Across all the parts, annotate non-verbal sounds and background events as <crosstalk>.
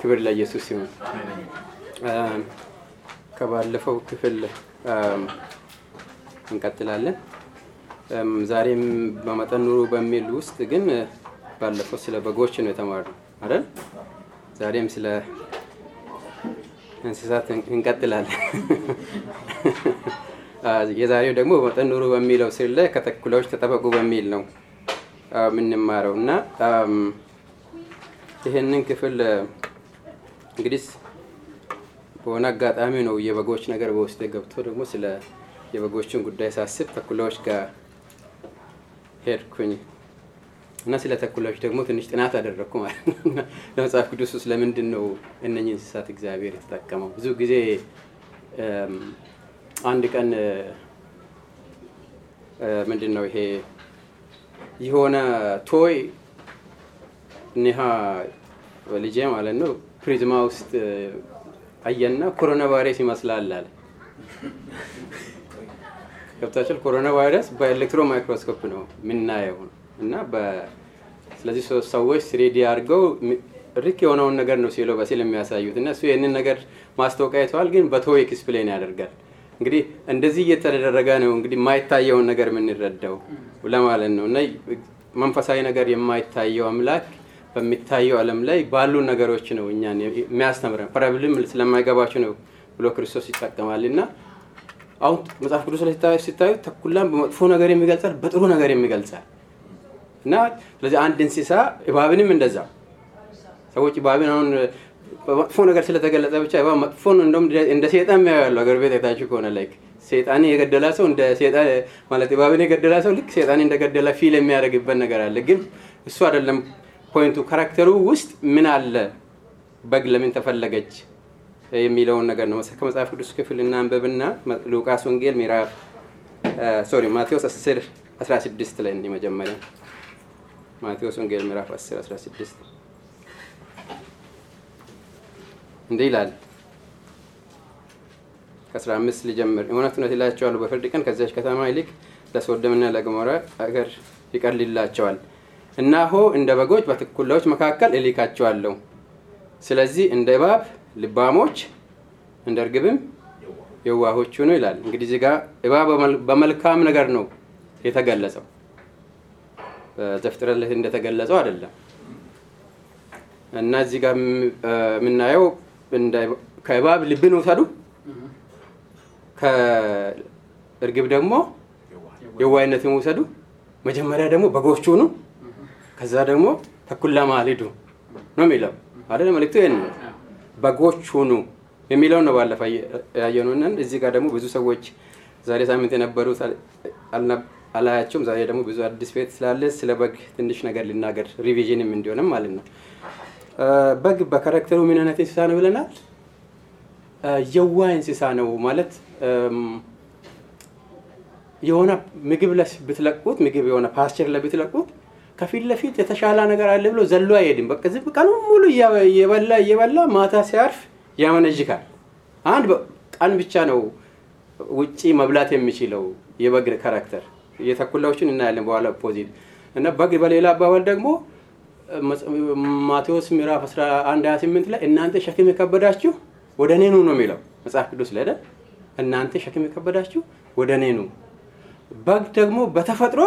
ክብር ለኢየሱስ ይሁን። ከባለፈው ክፍል እንቀጥላለን። ዛሬም በመጠን ኑሩ በሚል ውስጥ ግን ባለፈው ስለ በጎች ነው የተማርነው አይደል? ዛሬም ስለ እንስሳት እንቀጥላለን። የዛሬው ደግሞ በመጠን ኑሩ በሚለው ስር ላይ ከተኩላዎች ተጠበቁ በሚል ነው የምንማረው እና ይህንን ክፍል እንግዲህ በሆነ አጋጣሚ ነው የበጎች ነገር በውስጥ ገብቶ ደግሞ ስለ የበጎችን ጉዳይ ሳስብ ተኩላዎች ጋር ሄድኩኝ እና ስለ ተኩላዎች ደግሞ ትንሽ ጥናት አደረግኩ ማለት ነው። ለመጽሐፍ ቅዱስ ውስጥ ለምንድን ነው እነኚህ እንስሳት እግዚአብሔር የተጠቀመው? ብዙ ጊዜ አንድ ቀን ምንድን ነው ይሄ የሆነ ቶይ ኒሃ ልጄ ማለት ነው ፕሪዝማ ውስጥ አየና ኮሮና ቫይረስ ይመስላል አለ። ገብታችል ኮሮና ቫይረስ በኤሌክትሮ ማይክሮስኮፕ ነው የምናየው እና ስለዚህ ሰዎች ስሬዲ አድርገው ሪክ የሆነውን ነገር ነው ሲለው በሲል የሚያሳዩት እና እሱ ይህንን ነገር ማስታወቂያ ይተዋል፣ ግን በቶይ ኤክስፕሌን ያደርጋል። እንግዲህ እንደዚህ እየተደረገ ነው እንግዲህ የማይታየውን ነገር የምንረዳው ለማለት ነው እና መንፈሳዊ ነገር የማይታየው አምላክ በሚታየው ዓለም ላይ ባሉ ነገሮች ነው እኛን የሚያስተምረን። ፕሮብለም ስለማይገባቸው ነው ብሎ ክርስቶስ ይጠቀማል እና አሁን መጽሐፍ ቅዱስ ላይ ሲታዩ ተኩላን በመጥፎ ነገር የሚገልጻል፣ በጥሩ ነገር የሚገልጻል እና ስለዚህ አንድ እንስሳ እባብንም እንደዛ ሰዎች እባብን አሁን በመጥፎ ነገር ስለተገለጸ ብቻ እባብ መጥፎ እንደውም እንደ ሴጣን የሚያዩ ያለው አገር ቤት የታችሁ ከሆነ like ሴጣን የገደላ ሰው እንደ ሴጣን ማለት እባብን የገደላ ሰው ልክ ሴጣን እንደገደላ feel የሚያደርግበት ነገር አለ። ግን እሱ አይደለም point ኡ። character ኡ ውስጥ ምን አለ፣ በግ ለምን ተፈለገች የሚለውን ነገር ነው። ከመጽሐፍ ቅዱስ ክፍል እናንብብና ሉቃስ ወንጌል ምዕራፍ sorry ማቴዎስ 10 16 ላይ እንዲህ መጀመሪያ ማቴዎስ ወንጌል ምዕራፍ 10 16 እንዲህ ይላል ከአስራ አምስት ሊጀምር እውነት እውነት እላቸዋለሁ በፍርድ ቀን ከዚያች ከተማ ይልቅ ለሶዶምና ለገሞራ አገር ይቀልላቸዋል። እናሆ እንደ በጎች በትኩላዎች መካከል እልካቸዋለሁ። ስለዚህ እንደ እባብ ልባሞች፣ እንደ እርግብም የዋሆች ሁኑ ይላል። እንግዲህ እዚህ ጋር እባብ በመልካም ነገር ነው የተገለጸው፣ በዘፍጥረት ላይ እንደተገለጸው አይደለም እና እዚህ ጋር የምናየው ከእባብ ልብን ውሰዱ ከእርግብ ደግሞ የዋይነትን ውሰዱ። መጀመሪያ ደግሞ በጎች ሁኑ፣ ከዛ ደግሞ ተኩላ ማልዱ ነው የሚለው አይደለ? መልእክቱ ይህን ነው። በጎች ሁኑ የሚለውን ነው ባለፈ ያየነው። እዚህ ጋር ደግሞ ብዙ ሰዎች ዛሬ ሳምንት የነበሩት አላያቸውም። ዛሬ ደግሞ ብዙ አዲስ ፊት ስላለ ስለ በግ ትንሽ ነገር ልናገር፣ revision ም እንዲሆንም ማለት ነው። በግ በ character ኡ ምን አይነት እንስሳ ነው ብለናል? የዋህ እንስሳ ነው ማለት የሆነ ምግብ ብትለቁት ምግብ የሆነ pasture ላይ ብትለቁት ከፊት ለፊት የተሻለ ነገር አለ ብሎ ዘሎ አይሄድም። በቃ ዝም ቀኑን ሙሉ እየበላ እየበላ ማታ ሲያርፍ ያመነዥካል። አንድ ቀን ብቻ ነው ውጪ መብላት የሚችለው የበግ character። የተኩላዎችን እናያለን በኋላ opposite እና በግ በሌላ አባባል ደግሞ ማቴዎስ ምዕራፍ 11 28 ላይ እናንተ ሸክም የከበዳችሁ ወደ እኔ ኑ ነው የሚለው መጽሐፍ ቅዱስ ላይ እናንተ ሸክም የከበዳችሁ ወደ እኔ ኑ። በግ ደግሞ በተፈጥሮ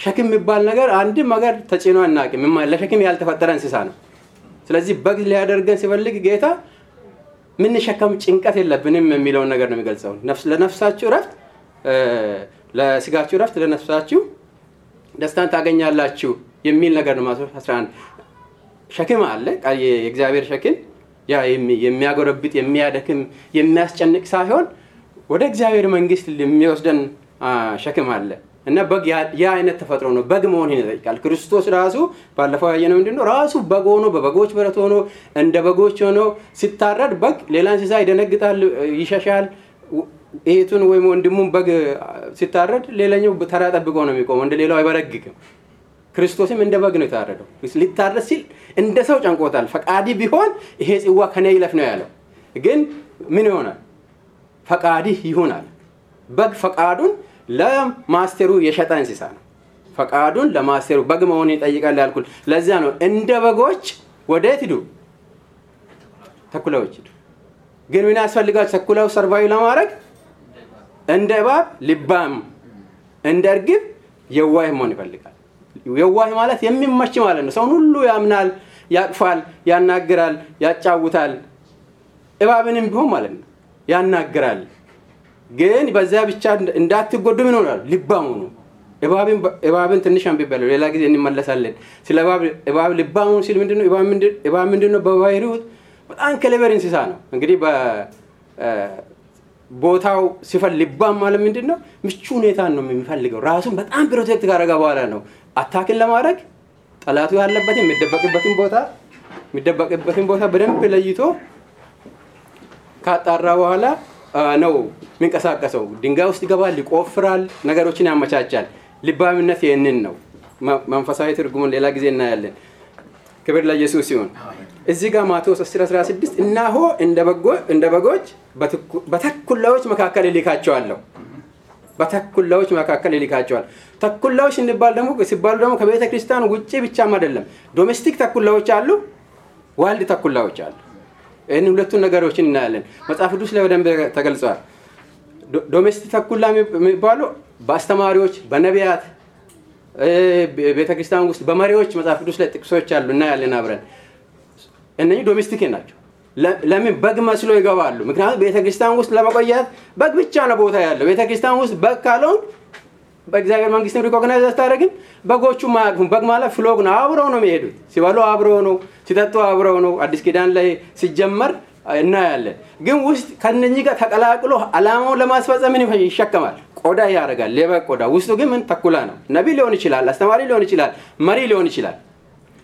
ሸክም የሚባል ነገር አንድም ነገር ተጭኖ አናውቅም። ለሸክም ያልተፈጠረ እንስሳ ነው። ስለዚህ በግ ሊያደርገን ሲፈልግ ጌታ ምንሸከም ጭንቀት የለብንም የሚለውን ነገር ነው የሚገልጸው። ለነፍሳችሁ እረፍት፣ ለስጋችሁ እረፍት፣ ለነፍሳችሁ ደስታን ታገኛላችሁ የሚል ነገር ነው። ማቴዎስ 11 ሸክም አለ የእግዚአብሔር ሸክም የሚያጎረብጥ የሚያደክም የሚያስጨንቅ ሳይሆን ወደ እግዚአብሔር መንግስት የሚወስደን ሸክም አለ እና በግ ያ አይነት ተፈጥሮ ነው። በግ መሆን ይጠይቃል። ክርስቶስ ራሱ ባለፈው ያየነው ምንድን ነው? ራሱ በግ ሆኖ በበጎች በረት ሆኖ እንደ በጎች ሆኖ ሲታረድ በግ ሌላ እንስሳ ይደነግጣል፣ ይሸሻል። እህቱን ወይም ወንድሙን በግ ሲታረድ ሌላኛው ተራ ጠብቆ ነው የሚቆመው፣ እንደ ሌላው አይበረግግም። ክርስቶስም እንደ በግ ነው የታረደው። ሊታረድ ሲል እንደ ሰው ጨንቆታል። ፈቃዲ ቢሆን ይሄ ጽዋ ከኔ ይለፍ ነው ያለው። ግን ምን ይሆናል? ፈቃድህ ይሆናል። በግ ፈቃዱን ለ master ኡ የሸጠ እንስሳ ነው። ፈቃዱን ለ master ኡ በግ መሆን ይጠይቃል ያልኩት። ለዚያ ነው እንደ በጎች ወዴት ሂዱ? ተኩላዎች ሂዱ። ግን ምን ያስፈልጋል? ተኩላው survive ለማድረግ እንደ እባብ ልባም፣ እንደ እርግብ የዋህ መሆን ይፈልጋል። የዋህ ማለት የሚመች ማለት ነው። ሰውን ሁሉ ያምናል፣ ያቅፋል፣ ያናግራል፣ ያጫውታል። እባብንም ቢሆን ማለት ነው ያናግራል። ግን በዚያ ብቻ እንዳትጎዱ ምን ሆናል? ልባም ሁኑ። እባብን ትንሽ አንብቤያለሁ፣ ሌላ ጊዜ እንመለሳለን። ስለ እባብ ልባም ሁኑ ሲል ምንድነው? እባብ ምንድነው? በባህሪው በጣም ክሌቨር እንስሳ ነው። እንግዲህ ቦታው ሲፈል ልባም ማለት ምንድን ነው? ምቹ ሁኔታን ነው የሚፈልገው። ራሱን በጣም protect ካደረገ በኋላ ነው attack ን ለማድረግ ጠላቱ ያለበትን የሚደበቅበትን ቦታ የሚደበቅበትን ቦታ በደንብ ለይቶ ካጣራ በኋላ ነው የሚንቀሳቀሰው። ድንጋይ ውስጥ ይገባል፣ ይቆፍራል፣ ነገሮችን ያመቻቻል። ልባምነት ይህንን ነው። መንፈሳዊ ትርጉሙን ሌላ ጊዜ እናያለን። ክብር ለኢየሱስ ሲሆን እዚህ ጋር ማቴዎስ 10 16 እነሆ እንደ በጎች በተኩላዎች መካከል እልካችኋለሁ። በተኩላዎች መካከል ይልካቸዋል። ተኩላዎች እንባል ደግሞ ሲባሉ ደግሞ ከቤተ ክርስቲያን ውጭ ብቻም አይደለም። domestic ተኩላዎች አሉ፣ wild ተኩላዎች አሉ። ይህን ሁለቱን ነገሮችን እናያለን። መጽሐፍ ቅዱስ ላይ በደንብ ተገልጸዋል። domestic ተኩላ የሚባሉ በአስተማሪዎች፣ በነቢያት፣ ቤተክርስቲያን ውስጥ በመሪዎች መጽሐፍ ቅዱስ ላይ ጥቅሶች አሉ፣ እናያለን አብረን። እነኚህ domestic ናቸው። ለምን በግ መስሎ ይገባሉ? ምክንያቱም ቤተክርስቲያን ውስጥ ለመቆየት በግ ብቻ ነው ቦታ ያለው። ቤተክርስቲያን ውስጥ በግ ካልሆን በእግዚአብሔር መንግስትም recognize አትደረግም። በጎቹ ማያቅፉም። በግ ማለት flock ነው። አብረው ነው የሚሄዱት። ሲበሉ አብረው ነው፣ ሲጠጡ አብረው ነው። አዲስ ኪዳን ላይ ሲጀመር እናያለን። ግን ውስጥ ከነኚህ ጋር ተቀላቅሎ አላማውን ለማስፈጸም ምን ይሸከማል? ቆዳ ያደርጋል። የበግ ቆዳ። ውስጡ ግን ምን ተኩላ ነው። ነቢይ ሊሆን ይችላል፣ አስተማሪ ሊሆን ይችላል፣ መሪ ሊሆን ይችላል።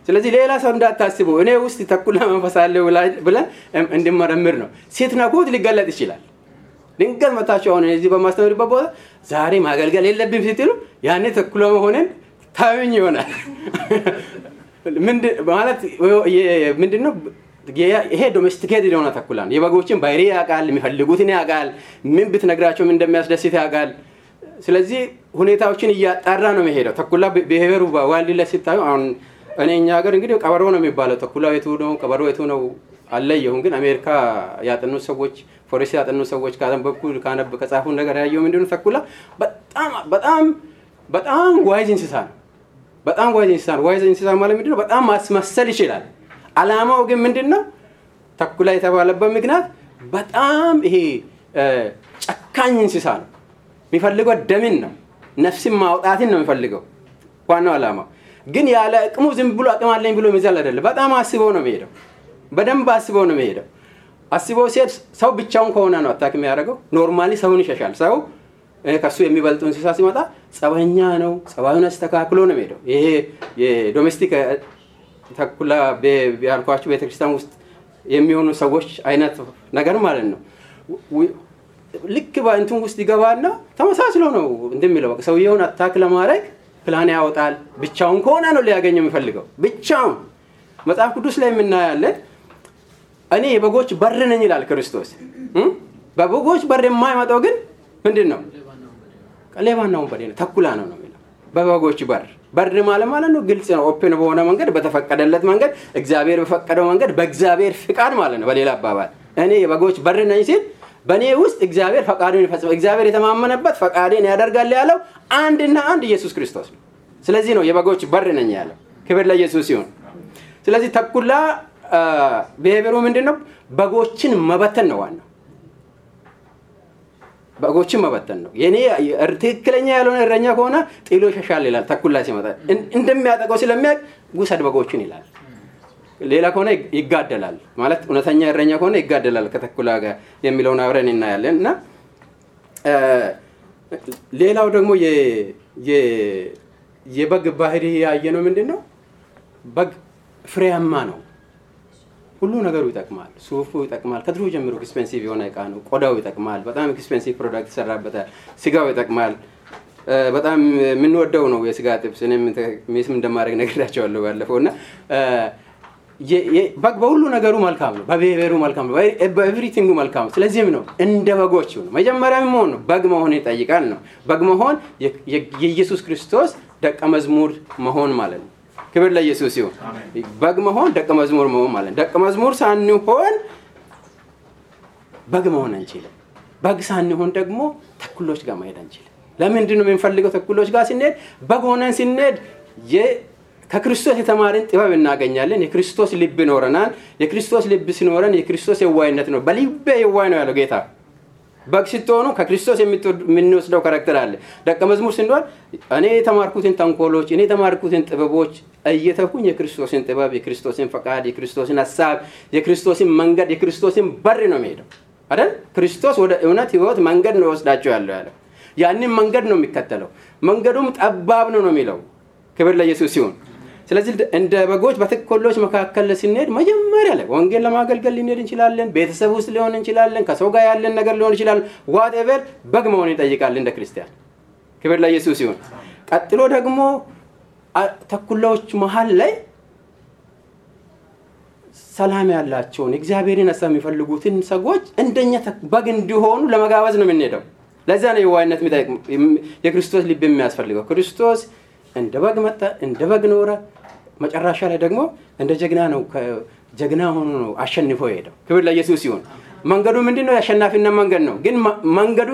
ስለዚህ ሌላ ሰው እንዳታስቡ እኔ ውስጥ ተኩላ መንፈስ ብለን እንድመረምር ነው። ስትነኩት ሊገለጥ ይችላል። ድንገት መታችሁ አሁን እዚህ በማስተምርበት ቦታ ዛሬ ማገልገል የለብም ስትሉ ያኔ ተኩላ መሆንን ታዩኝ ይሆናል። <laughs> ማለት ምንድን ነው? ይሄ ዶሜስቲኬት የሆነ ተኩላ ነው። የበጎችን ባህሪ ያውቃል፣ የሚፈልጉትን ያውቃል፣ ምን ብትነግራቸው ምን እንደሚያስደስት ያውቃል። ስለዚህ ሁኔታዎችን እያጣራ ነው የሚሄደው። ተኩላ ባህሪው wild ላይ ሲታዩ አሁን እኔ እኛ ሀገር እንግዲህ ቀበሮ ነው የሚባለው። ተኩላ የቱ ነው ቀበሮ የቱ ነው አለየሁም። ግን አሜሪካ ያጠኑ ሰዎች forest ያጠኑ ሰዎች ካነበብኩ ካነብ ከጻፉ ነገር ያየው ምንድነው ተኩላ በጣም በጣም በጣም wise እንስሳ ነው። በጣም wise እንስሳ ነው። wise እንስሳ ማለት ምንድነው? በጣም ማስመሰል ይችላል። አላማው ግን ምንድን ነው? ተኩላ የተባለበት ምክንያት በጣም ይሄ ጨካኝ እንስሳ ነው። የሚፈልገው ደምን ነው፣ ነፍስን ማውጣትን ነው የሚፈልገው ዋናው አላማው። ግን ያለ አቅሙ ዝም ብሎ አቅም አለኝ ብሎ የሚዘል አይደለም። በጣም አስበው ነው የሚሄደው። በደንብ አስበው ነው የሚሄደው። አስበው ሲሄድ ሰው ብቻውን ከሆነ ነው attack የሚያደርገው። normally ሰውን ይሸሻል። ሰው ከሱ የሚበልጡ እንስሳ ሲመጣ ጸበኛ ነው፣ ጸባዩን አስተካክሎ ነው የሚሄደው። ይሄ የ domestic ተኩላ ያልኳቸው ቤተክርስቲያን ውስጥ የሚሆኑ ሰዎች አይነት ነገር ማለት ነው። ልክ በእንትን ውስጥ ይገባና ተመሳስሎ ነው እንደሚለው ሰውየውን attack ለማድረግ ፕላን ያወጣል። ብቻውን ከሆነ ነው ሊያገኘው የሚፈልገው ብቻውን። መጽሐፍ ቅዱስ ላይ የምናያለን እኔ የበጎች በር ነኝ ይላል ክርስቶስ። በበጎች በር የማይመጣው ግን ምንድን ነው? ሌባና ወንበዴ ነው፣ ተኩላ ነው ነው የሚለው በበጎች በር። በር ማለት ማለት ነው ግልጽ ነው፣ open በሆነ መንገድ፣ በተፈቀደለት መንገድ፣ እግዚአብሔር በፈቀደው መንገድ፣ በእግዚአብሔር ፍቃድ ማለት ነው። በሌላ አባባል እኔ የበጎች በር ነኝ ሲል በእኔ ውስጥ እግዚአብሔር ፈቃዱን ይፈጽማል። እግዚአብሔር የተማመነበት ፈቃዴን ያደርጋል ያለው አንድና አንድ ኢየሱስ ክርስቶስ ነው። ስለዚህ ነው የበጎች በር ነኝ ያለው። ክብር ለኢየሱስ ሲሆን፣ ስለዚህ ተኩላ ባህሪው ምንድን ነው? በጎችን መበተን ነው ዋናው። በጎችን መበተን ነው። የኔ ትክክለኛ ያልሆነ እረኛ ከሆነ ጥሎ ይሸሻል ይላል። ተኩላ ሲመጣ እንደሚያጠቀው ስለሚያውቅ ውሰድ በጎችን ይላል። ሌላ ከሆነ ይጋደላል ማለት እውነተኛ እረኛ ከሆነ ይጋደላል ከተኩላ ጋር የሚለውን አብረን እናያለን። እና ሌላው ደግሞ የበግ ባህሪ ያየ ነው ምንድን ነው? በግ ፍሬያማ ነው። ሁሉ ነገሩ ይጠቅማል። ሱፉ ይጠቅማል። ከድሮ ጀምሮ expensive የሆነ እቃ ነው። ቆዳው ይጠቅማል። በጣም expensive product ይሰራበታል። ስጋው ይጠቅማል። በጣም የምንወደው ነው የስጋ ጥብስ። እኔም ሚስም እንደማድረግ ነግራቸዋለሁ ባለፈው እና በሁሉ ነገሩ መልካም ነው። በብሔሩ መልካም ነው። በኤቭሪቲንጉ መልካም ነው። ስለዚህም ነው እንደ በጎች ነው። መጀመሪያ መሆን ነው በግ መሆን ይጠይቃል ነው። በግ መሆን የኢየሱስ ክርስቶስ ደቀ መዝሙር መሆን ማለት ነው። ክብር ለኢየሱስ ይሁን። በግ መሆን ደቀ መዝሙር መሆን ማለት ደቀ መዝሙር ሳንሆን በግ መሆን አንችልም። በግ ሳንሆን ደግሞ ተኩሎች ጋር መሄድ አንችልም። ለምንድን ነው የምንፈልገው? ተኩሎች ጋር ስንሄድ በግ ሆነን ስንሄድ ከክርስቶስ የተማርን ጥበብ እናገኛለን። የክርስቶስ ልብ ይኖረናል። የክርስቶስ ልብ ሲኖረን የክርስቶስ የዋይነት ነው። በልቤ የዋይ ነው ያለው ጌታ። በግ ስትሆኑ ከክርስቶስ የምንወስደው ካራክተር አለ። ደቀ መዝሙር ስንሆን እኔ የተማርኩትን ተንኮሎች፣ እኔ የተማርኩትን ጥበቦች እየተኩኝ የክርስቶስን ጥበብ፣ የክርስቶስን ፈቃድ፣ የክርስቶስን ሀሳብ፣ የክርስቶስን መንገድ፣ የክርስቶስን በር ነው የሚሄደው አይደል? ክርስቶስ ወደ እውነት ህይወት መንገድ ነው ወስዳቸው ያለው ያለው ያንን መንገድ ነው የሚከተለው። መንገዱም ጠባብ ነው ነው የሚለው። ክብር ለኢየሱስ ሲሆን ስለዚህ እንደ በጎች በተኮሎች መካከል ስንሄድ መጀመሪያ ላይ ወንጌል ለማገልገል ልንሄድ እንችላለን። ቤተሰብ ውስጥ ሊሆን እንችላለን። ከሰው ጋር ያለን ነገር ሊሆን ይችላል። ዋትኤቨር በግ መሆን ይጠይቃል እንደ ክርስቲያን። ክብር ለኢየሱስ ሲሆን ቀጥሎ ደግሞ ተኩላዎች መሀል ላይ ሰላም ያላቸውን እግዚአብሔርን ሀሳብ የሚፈልጉትን ሰዎች እንደኛ በግ እንዲሆኑ ለመጋበዝ ነው የምንሄደው። ለዛ ነው የዋህነት የክርስቶስ ልብ የሚያስፈልገው። ክርስቶስ እንደ በግ መጣ፣ እንደ በግ ኖረ። መጨረሻ ላይ ደግሞ እንደ ጀግና ነው ጀግና ሆኖ ነው አሸንፎ የሄደው። ክብር ለኢየሱስ ሲሆን መንገዱ ምንድን ነው? የአሸናፊነት መንገድ ነው። ግን መንገዱ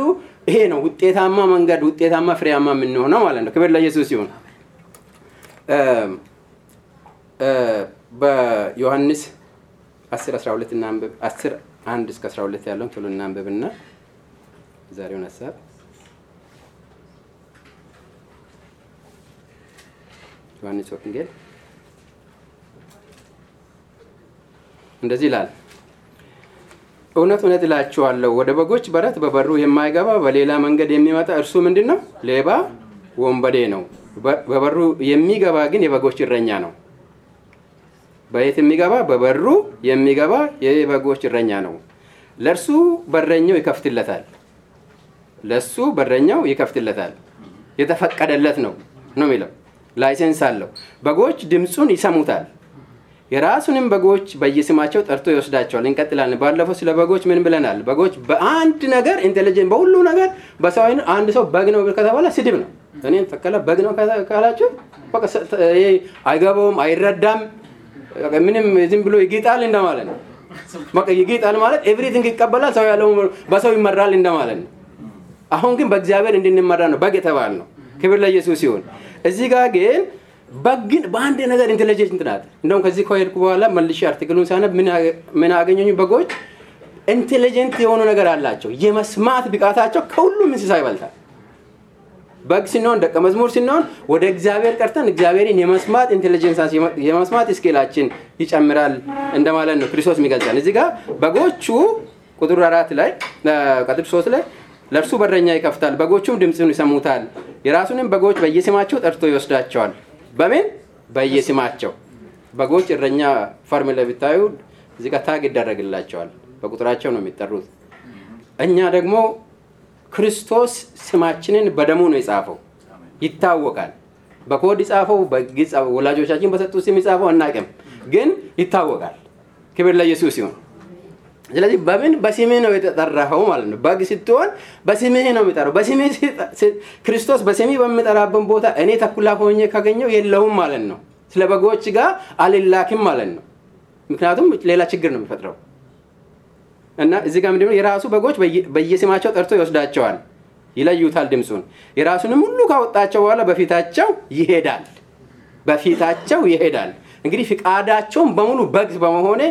ይሄ ነው፣ ውጤታማ መንገድ፣ ውጤታማ ፍሬያማ የምንሆነው ማለት ነው። ክብር ለኢየሱስ ሲሆን በዮሐንስ 10 12 እናንብብ። 10 1 እስከ 12 ያለውን ቶሎ እናንብብና ዛሬውን ሀሳብ ዮሐንስ ወንጌል እንደዚህ ይላል። እውነት እውነት እላችኋለሁ ወደ በጎች በረት በበሩ የማይገባ በሌላ መንገድ የሚመጣ እርሱ ምንድን ነው? ሌባ ወንበዴ ነው። በበሩ የሚገባ ግን የበጎች እረኛ ነው። በየት የሚገባ? በበሩ የሚገባ የበጎች እረኛ ነው። ለእርሱ በረኛው ይከፍትለታል። ለእሱ በረኛው ይከፍትለታል። የተፈቀደለት ነው ነው የሚለው license አለው። በጎች ድምፁን ይሰሙታል። የራሱንም በጎች በየስማቸው ጠርቶ ይወስዳቸዋል። እንቀጥላለን። ባለፈው ስለ በጎች ምን ብለናል? በጎች በአንድ ነገር intelligent፣ በሁሉ ነገር በሰው አንድ ሰው በግ ነው ከተባለ ስድብ ነው። እኔን ተከለ በግ ነው ካላችሁ አይገባውም፣ አይረዳም፣ ምንም ዝም ብሎ ይጌጣል እንደማለት ነው። በቃ ይጌጣል ማለት everything ይቀበላል። ሰው ያለው በሰው ይመራል እንደማለት ነው። አሁን ግን በእግዚአብሔር እንድንመራ ነው በግ የተባል ነው። ክብር ለኢየሱስ ሲሆን እዚህ ጋር ግን በግን በአንድ ነገር intelligent ናት። እንደውም ከዚህ ከሄድኩ በኋላ መልሼ article ኡን ሳነብ ምን አገኘኝ? በጎች intelligent የሆኑ ነገር አላቸው። የመስማት ብቃታቸው ከሁሉም እንስሳ ይበልጣል። በግ ስንሆን ደቀ መዝሙር ስንሆን ወደ እግዚአብሔር ቀርተን እግዚአብሔርን የመስማት intelligence የመስማት skill ኣችን ይጨምራል እንደማለት ነው ክርስቶስ የሚገልጸን። እዚህ ጋር በጎቹ ቁጥር አራት ላይ ቁጥር ሶስት ላይ ለእርሱ በረኛ ይከፍታል፣ በጎቹም ድምፁን ይሰሙታል። የራሱንም በጎች በየስማቸው ጠርቶ ይወስዳቸዋል። በምን በየስማቸው። በጎች እረኛ ፈርም ላይ ብታዩ እዚህ ጋር ታግ ይደረግላቸዋል። በቁጥራቸው ነው የሚጠሩት። እኛ ደግሞ ክርስቶስ ስማችንን በደሙ ነው የጻፈው፣ ይታወቃል። በኮድ የጻፈው ወላጆቻችን በሰጡት ስም የጻፈው አናውቅም፣ ግን ይታወቃል። ክብር ለኢየሱስ ሲሆን ስለዚህ በምን በስምህ ነው የተጠራኸው ማለት ነው። በግ ስትሆን በስምህ ነው የሚጠራው። በስምህ ክርስቶስ በስምህ በሚጠራበት ቦታ እኔ ተኩላ ሆኜ ካገኘው የለውም ማለት ነው። ስለ በጎች ጋር አልላክም ማለት ነው። ምክንያቱም ሌላ ችግር ነው የሚፈጥረው እና እዚህ ጋር ምንድነው የራሱ በጎች በየስማቸው ጠርቶ ይወስዳቸዋል፣ ይለዩታል ድምፁን። የራሱንም ሁሉ ካወጣቸው በኋላ በፊታቸው ይሄዳል፣ በፊታቸው ይሄዳል። እንግዲህ ፍቃዳቸውን በሙሉ በግ በመሆኔ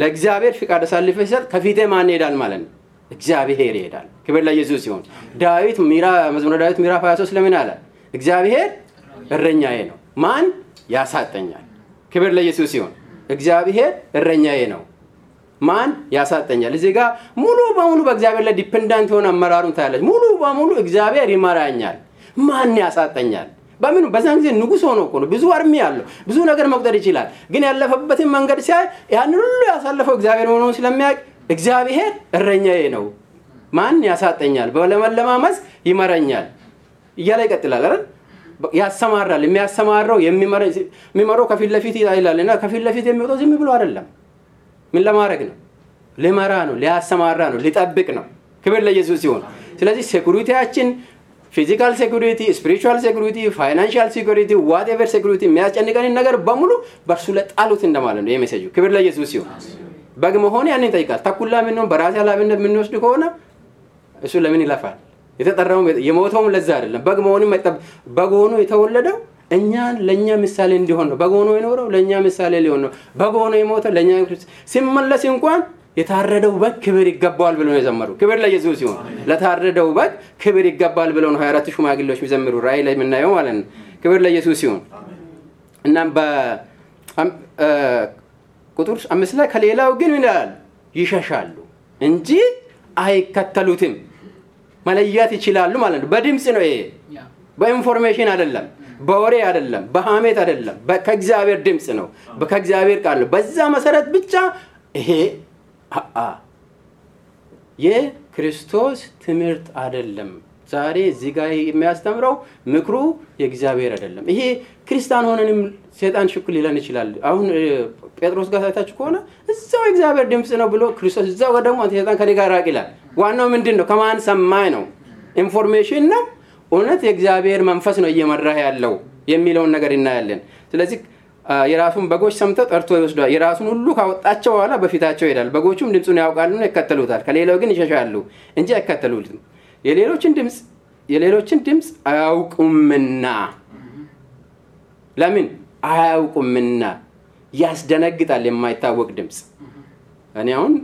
ለእግዚአብሔር ፍቃድ አሳልፈ ሲሰጥ ከፊቴ ማን ይሄዳል ማለት ነው? እግዚአብሔር ይሄዳል። ክብር ለኢየሱስ ሲሆን ዳዊት መዝሙረ ዳዊት ምዕራፍ 23 ለምን አለ? እግዚአብሔር እረኛዬ ነው፣ ማን ያሳጠኛል? ክብር ለኢየሱስ ሲሆን እግዚአብሔር እረኛዬ ነው፣ ማን ያሳጠኛል? እዚህ ጋር ሙሉ በሙሉ በእግዚአብሔር ላይ dependent የሆነ አመራሩን ታያለች። ሙሉ በሙሉ እግዚአብሔር ይመራኛል፣ ማን ያሳጠኛል? በምን በዛን ጊዜ ንጉሥ ሆኖ እኮ ነው። ብዙ army አለው፣ ብዙ ነገር መቁጠር ይችላል። ግን ያለፈበትን መንገድ ሲያይ ያንን ሁሉ ያሳለፈው እግዚአብሔር ሆኖ ስለሚያውቅ እግዚአብሔር እረኛዬ ነው፣ ማን ያሳጠኛል? በለመለማ መስክ ይመራኛል እያለ ይቀጥላል አይደል? ያሰማራል። የሚያሰማራው የሚመራው ከፊት ለፊት ይላል እና ከፊት ለፊት የሚወጣው ዝም ብሎ አይደለም። ምን ለማድረግ ነው? ሊመራ ነው፣ ሊያሰማራ ነው፣ ሊጠብቅ ነው። ክብር ለኢየሱስ ሲሆን፣ ስለዚህ security ያችን physical security፣ spiritual security፣ financial security፣ whatever security የሚያስጨንቀንን ነገር በሙሉ በእርሱ ላይ ጣሉት እንደማለት ነው። ይህ message ኡ ክብር ለኢየሱስ ሲሆን በግ መሆን ያንን ይጠይቃል። ተኩላ ምንሆን በራሴ ኃላፊነት የምንወስድ ከሆነ እሱ ለምን ይለፋል? የተጠራውም የሞተውም ለዛ አይደለም። በግ መሆንም በግ ሆኖ የተወለደው እኛን ለእኛ ምሳሌ እንዲሆን ነው። በግ ሆኖ የኖረው ለእኛ ምሳሌ ሊሆን ነው። በግ ሆኖ የሞተው ለእኛ ሲመለስ እንኳን የታረደው በግ ክብር ይገባዋል ብለው ነው የዘመሩ። ክብር ለኢየሱስ ሲሆን ለታረደው በግ ክብር ይገባል ብለው ነው 24 ሽማግሌዎች የሚዘምሩ ራእይ ላይ የምናየው ማለት ነው። ክብር ለኢየሱስ ሲሆን እናም በቁጥር አምስት ላይ ከሌላው ግን ምን ይላል? ይሸሻሉ እንጂ አይከተሉትም። መለያት ይችላሉ ማለት ነው። በድምፅ ነው ይሄ፣ በኢንፎርሜሽን አይደለም፣ በወሬ አይደለም፣ በሀሜት አይደለም፣ ከእግዚአብሔር ድምፅ ነው፣ ከእግዚአብሔር ቃል ነው። በዛ መሰረት ብቻ ይሄ የክርስቶስ ትምህርት አይደለም። ዛሬ እዚህ ጋር የሚያስተምረው ምክሩ የእግዚአብሔር አይደለም። ይሄ ክርስቲያን ሆነንም ሴጣን ሹክ ሊለን ይችላል። አሁን ጴጥሮስ ጋር ታይታችሁ ከሆነ እዛው የእግዚአብሔር ድምፅ ነው ብሎ ክርስቶስ እዛው ደግሞ ሴጣን ከኔ ጋር ራቅ ይላል። ዋናው ምንድን ነው? ከማን ሰማህ ነው? information ነው? እውነት የእግዚአብሔር መንፈስ ነው እየመራህ ያለው የሚለውን ነገር እናያለን። ስለዚህ የራሱን በጎች ሰምተው ጠርቶ ይወስዷል። የራሱን ሁሉ ካወጣቸው በኋላ በፊታቸው ይሄዳል። በጎቹም ድምፁን ያውቃሉና ይከተሉታል። ከሌላው ግን ይሸሻሉ እንጂ አይከተሉትም። የሌሎችን ድምፅ የሌሎችን ድምፅ አያውቁምና ለምን አያውቁምና ያስደነግጣል። የማይታወቅ ድምፅ እኔ አሁን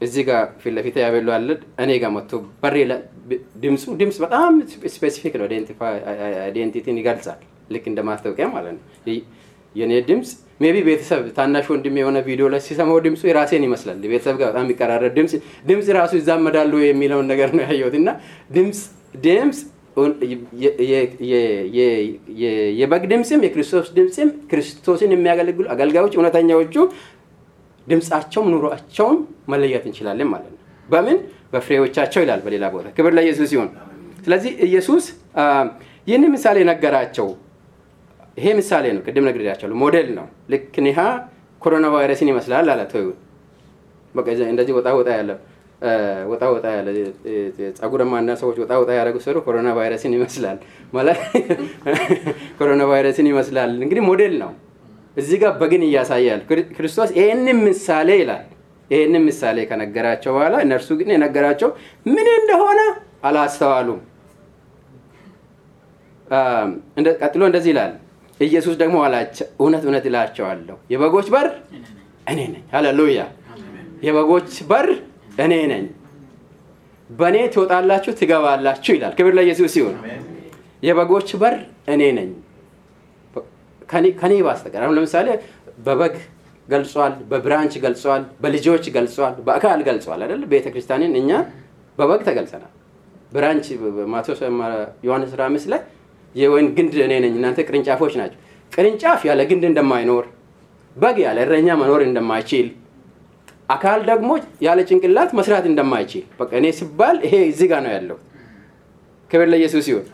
እዚህ ጋር ፊት ለፊት ያበሉ አለ እኔ ጋር መጥቶ በሬ ድምፁ ድምፅ በጣም specific ነው። identity ን ይገልጻል። ልክ እንደ ማስታወቂያ ማለት ነው። የኔ ድምፅ maybe ቤተሰብ ታናሽ ወንድም የሆነ ቪዲዮ ላይ ሲሰማው ድምፁ የራሴን ይመስላል። ቤተሰብ ጋር በጣም የሚቀራረብ ድምፅ ድምፅ ራሱ ይዛመዳሉ የሚለውን ነገር ነው ያየሁት እና ድምፅ ድምፅ የበግ ድምፅም የክርስቶስ ድምፅም ክርስቶስን የሚያገለግሉ አገልጋዮች እውነተኛዎቹ ድምፃቸውም ኑሯቸውም መለየት እንችላለን ማለት ነው። በምን በፍሬዎቻቸው ይላል በሌላ ቦታ። ክብር ለኢየሱስ ሲሆን፣ ስለዚህ ኢየሱስ ይህን ምሳሌ ነገራቸው። ይሄ ምሳሌ ነው፣ ቅድም ነግሬያቸዋለሁ። ሞዴል ነው። ልክ ኒሃ ኮሮና ቫይረስን ይመስላል አለ ተው በቃ እንደዚህ ወጣ ወጣ ያለ ወጣ ወጣ ያለ ጸጉረማ እና ሰዎች ወጣ ወጣ ያደረጉ ሰሩ ኮሮና ቫይረስን ይመስላል ማለት <laughs> ኮሮና ቫይረስን ይመስላል። እንግዲህ ሞዴል ነው። እዚህ ጋር በግን እያሳያል ክርስቶስ ይህንን ምሳሌ ይላል። ይህንን ምሳሌ ከነገራቸው በኋላ እነርሱ ግን የነገራቸው ምን እንደሆነ አላስተዋሉም። ቀጥሎ እንደዚህ ይላል። ኢየሱስ ደግሞ አላቸው፣ እውነት እውነት እላቸዋለሁ የበጎች በር እኔ ነኝ። ሃሌሉያ! የበጎች በር እኔ ነኝ። በእኔ ትወጣላችሁ ትገባላችሁ ይላል። ክብር ለኢየሱስ ይሁን። የበጎች በር እኔ ነኝ ከኔ ባስተቀር አሁን ለምሳሌ በበግ ገልጿል፣ በብራንች ገልጿል፣ በልጆች ገልጿል፣ በአካል ገልጿል አይደል? ቤተ ክርስቲያንን እኛ በበግ ተገልጸናል። branch ማቴዎስ ዮሐንስ ራ ላይ የወይን ግንድ እኔ ነኝ፣ እናንተ ቅርንጫፎች ናቸው። ቅርንጫፍ ያለ ግንድ እንደማይኖር፣ በግ ያለ እረኛ መኖር እንደማይችል፣ አካል ደግሞ ያለ ጭንቅላት መስራት እንደማይችል በቃ እኔ ሲባል ይሄ እዚህ ጋር ነው ያለው። ክብር ለኢየሱስ ይሁን።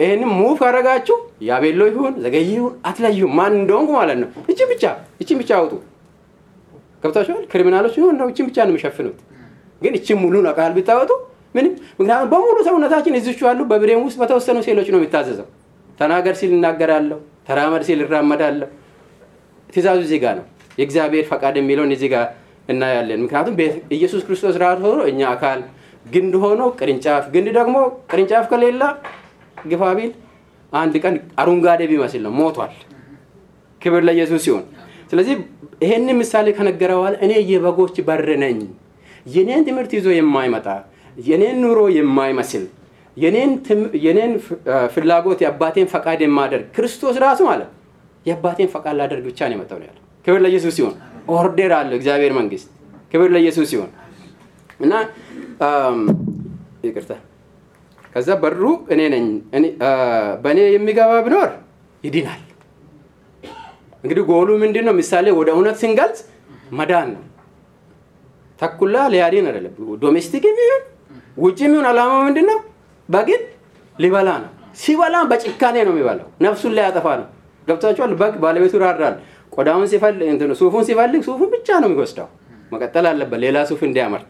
ይህንም move ካረጋችሁ ያቤሎ ይሁን ዘገይ ይሁን አትለዩም፣ ማን እንደሆንኩ ማለት ነው። እቺ ብቻ እቺን ብቻ አውጡ። ገብታችኋል? criminal ኦች ይሁን ነው እቺን ብቻ ነው የሚሸፍኑት። ግን እቺን ሙሉን አካል ብታወጡ ምንም ምክንያቱም በሙሉ ሰውነታችን እዚቹ ያሉ በብሬን ውስጥ በተወሰኑ ሴሎች ነው የሚታዘዘው። ተናገር ሲል እናገራለሁ፣ ተራመድ ሲል እራመዳለሁ። ትእዛዙ እዚህ ጋር ነው። የእግዚአብሔር ፈቃድ የሚለውን እዚህ ጋር እናያለን። ምክንያቱም ኢየሱስ ክርስቶስ ራሱ ሆኖ እኛ አካል ግንድ ሆኖ ቅርንጫፍ ግንድ ደግሞ ቅርንጫፍ ከሌላ ግፋ ቢል አንድ ቀን አረንጓዴ ቢመስል ነው ሞቷል። ክብር ለኢየሱስ ሲሆን፣ ስለዚህ ይሄንን ምሳሌ ከነገረ በኋላ እኔ የበጎች በር ነኝ፣ የኔን ትምህርት ይዞ የማይመጣ የኔን ኑሮ የማይመስል የኔን ፍላጎት የአባቴን ፈቃድ የማደርግ ክርስቶስ ራሱ ማለት የአባቴን ፈቃድ ላደርግ ብቻ ነው የመጣው ነው ያለው። ክብር ለኢየሱስ ሲሆን፣ order አለው እግዚአብሔር መንግስት። ክብር ለኢየሱስ ሲሆን እና ይቅርታ ከዛ በሩ እኔ ነኝ፣ በእኔ የሚገባ ቢኖር ይድናል። እንግዲህ ጎሉ ምንድን ነው? ምሳሌ ወደ እውነት ስንገልጽ መዳን ነው። ተኩላ ሊያድን አይደለም። ዶሜስቲክ የሚሆን ውጭ የሚሆን አላማው ምንድን ነው? በግን ሊበላ ነው። ሲበላ በጭካኔ ነው የሚበላው። ነፍሱን ሊያጠፋ ነው። ገብታችኋል? በግ ባለቤቱ ራራል። ቆዳውን ሲፈልግ ሱፉን ሲፈልግ ሱፉን ብቻ ነው የሚወስደው። መቀጠል አለበት ሌላ ሱፍ እንዲያመርት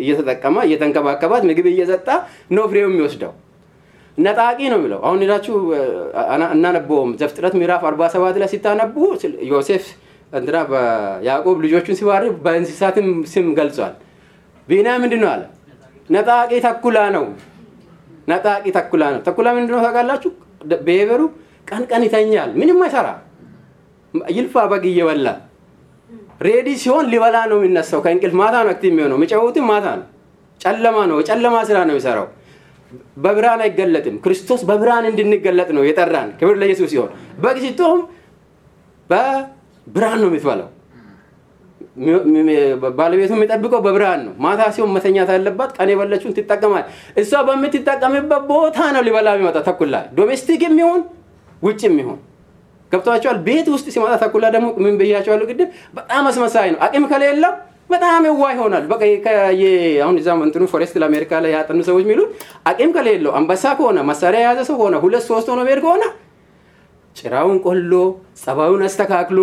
እየተጠቀመ እየተንከባከባት ምግብ እየሰጣ ነው ፍሬው የሚወስደው። ነጣቂ ነው የሚለው። አሁን ሄዳችሁ እናነበውም ዘፍጥረት ምዕራፍ 47 ላይ ሲታነቡ ዮሴፍ እንትና በያዕቆብ ልጆቹን ሲባርክ በእንስሳትም ስም ገልጿል። ቢንያም ምንድን ነው አለ? ነጣቂ ተኩላ ነው። ነጣቂ ተኩላ ነው። ተኩላ ምንድን ነው ታውቃላችሁ? behavior ኡ ቀን ቀን ይተኛል፣ ምንም አይሰራ፣ ይልፋ በግ እየበላ ready ሲሆን ሊበላ ነው የሚነሳው ከእንቅልፍ። ማታ ነው active የሚሆነው። የሚጫወትም ማታ ነው። ጨለማ ነው፣ ጨለማ ስራ ነው የሚሰራው። በብርሃን አይገለጥም። ክርስቶስ በብርሃን እንድንገለጥ ነው የጠራን። ክብር ለኢየሱስ ሲሆን በግ ስትሆን በብርሃን ነው የምትበላው። ባለቤቱ የሚጠብቀው በብርሃን ነው። ማታ ሲሆን መተኛት አለባት። ቀን የበለችውን ትጠቀማል። እሷ በምትጠቀምበት ቦታ ነው ሊበላ የሚመጣ ተኩላ፣ ዶሜስቲክ የሚሆን ውጭ የሚሆን ገብቷቸዋል። ቤት ውስጥ ሲመጣ ተኩላ ደግሞ ምን ብያቸዋለሁ ቅድም፣ በጣም አስመሳይ ነው። አቅም ከሌለው በጣም የዋ ይሆናል። በቃ አሁን እንትኑ forest ለአሜሪካ ላይ ያጠኑ ሰዎች የሚሉት አቅም ከሌለው አንበሳ ከሆነ መሳሪያ የያዘ ሰው ከሆነ ሁለት ሶስት ሆኖ bad ከሆነ ጭራውን ቆሎ ጸባዩን አስተካክሎ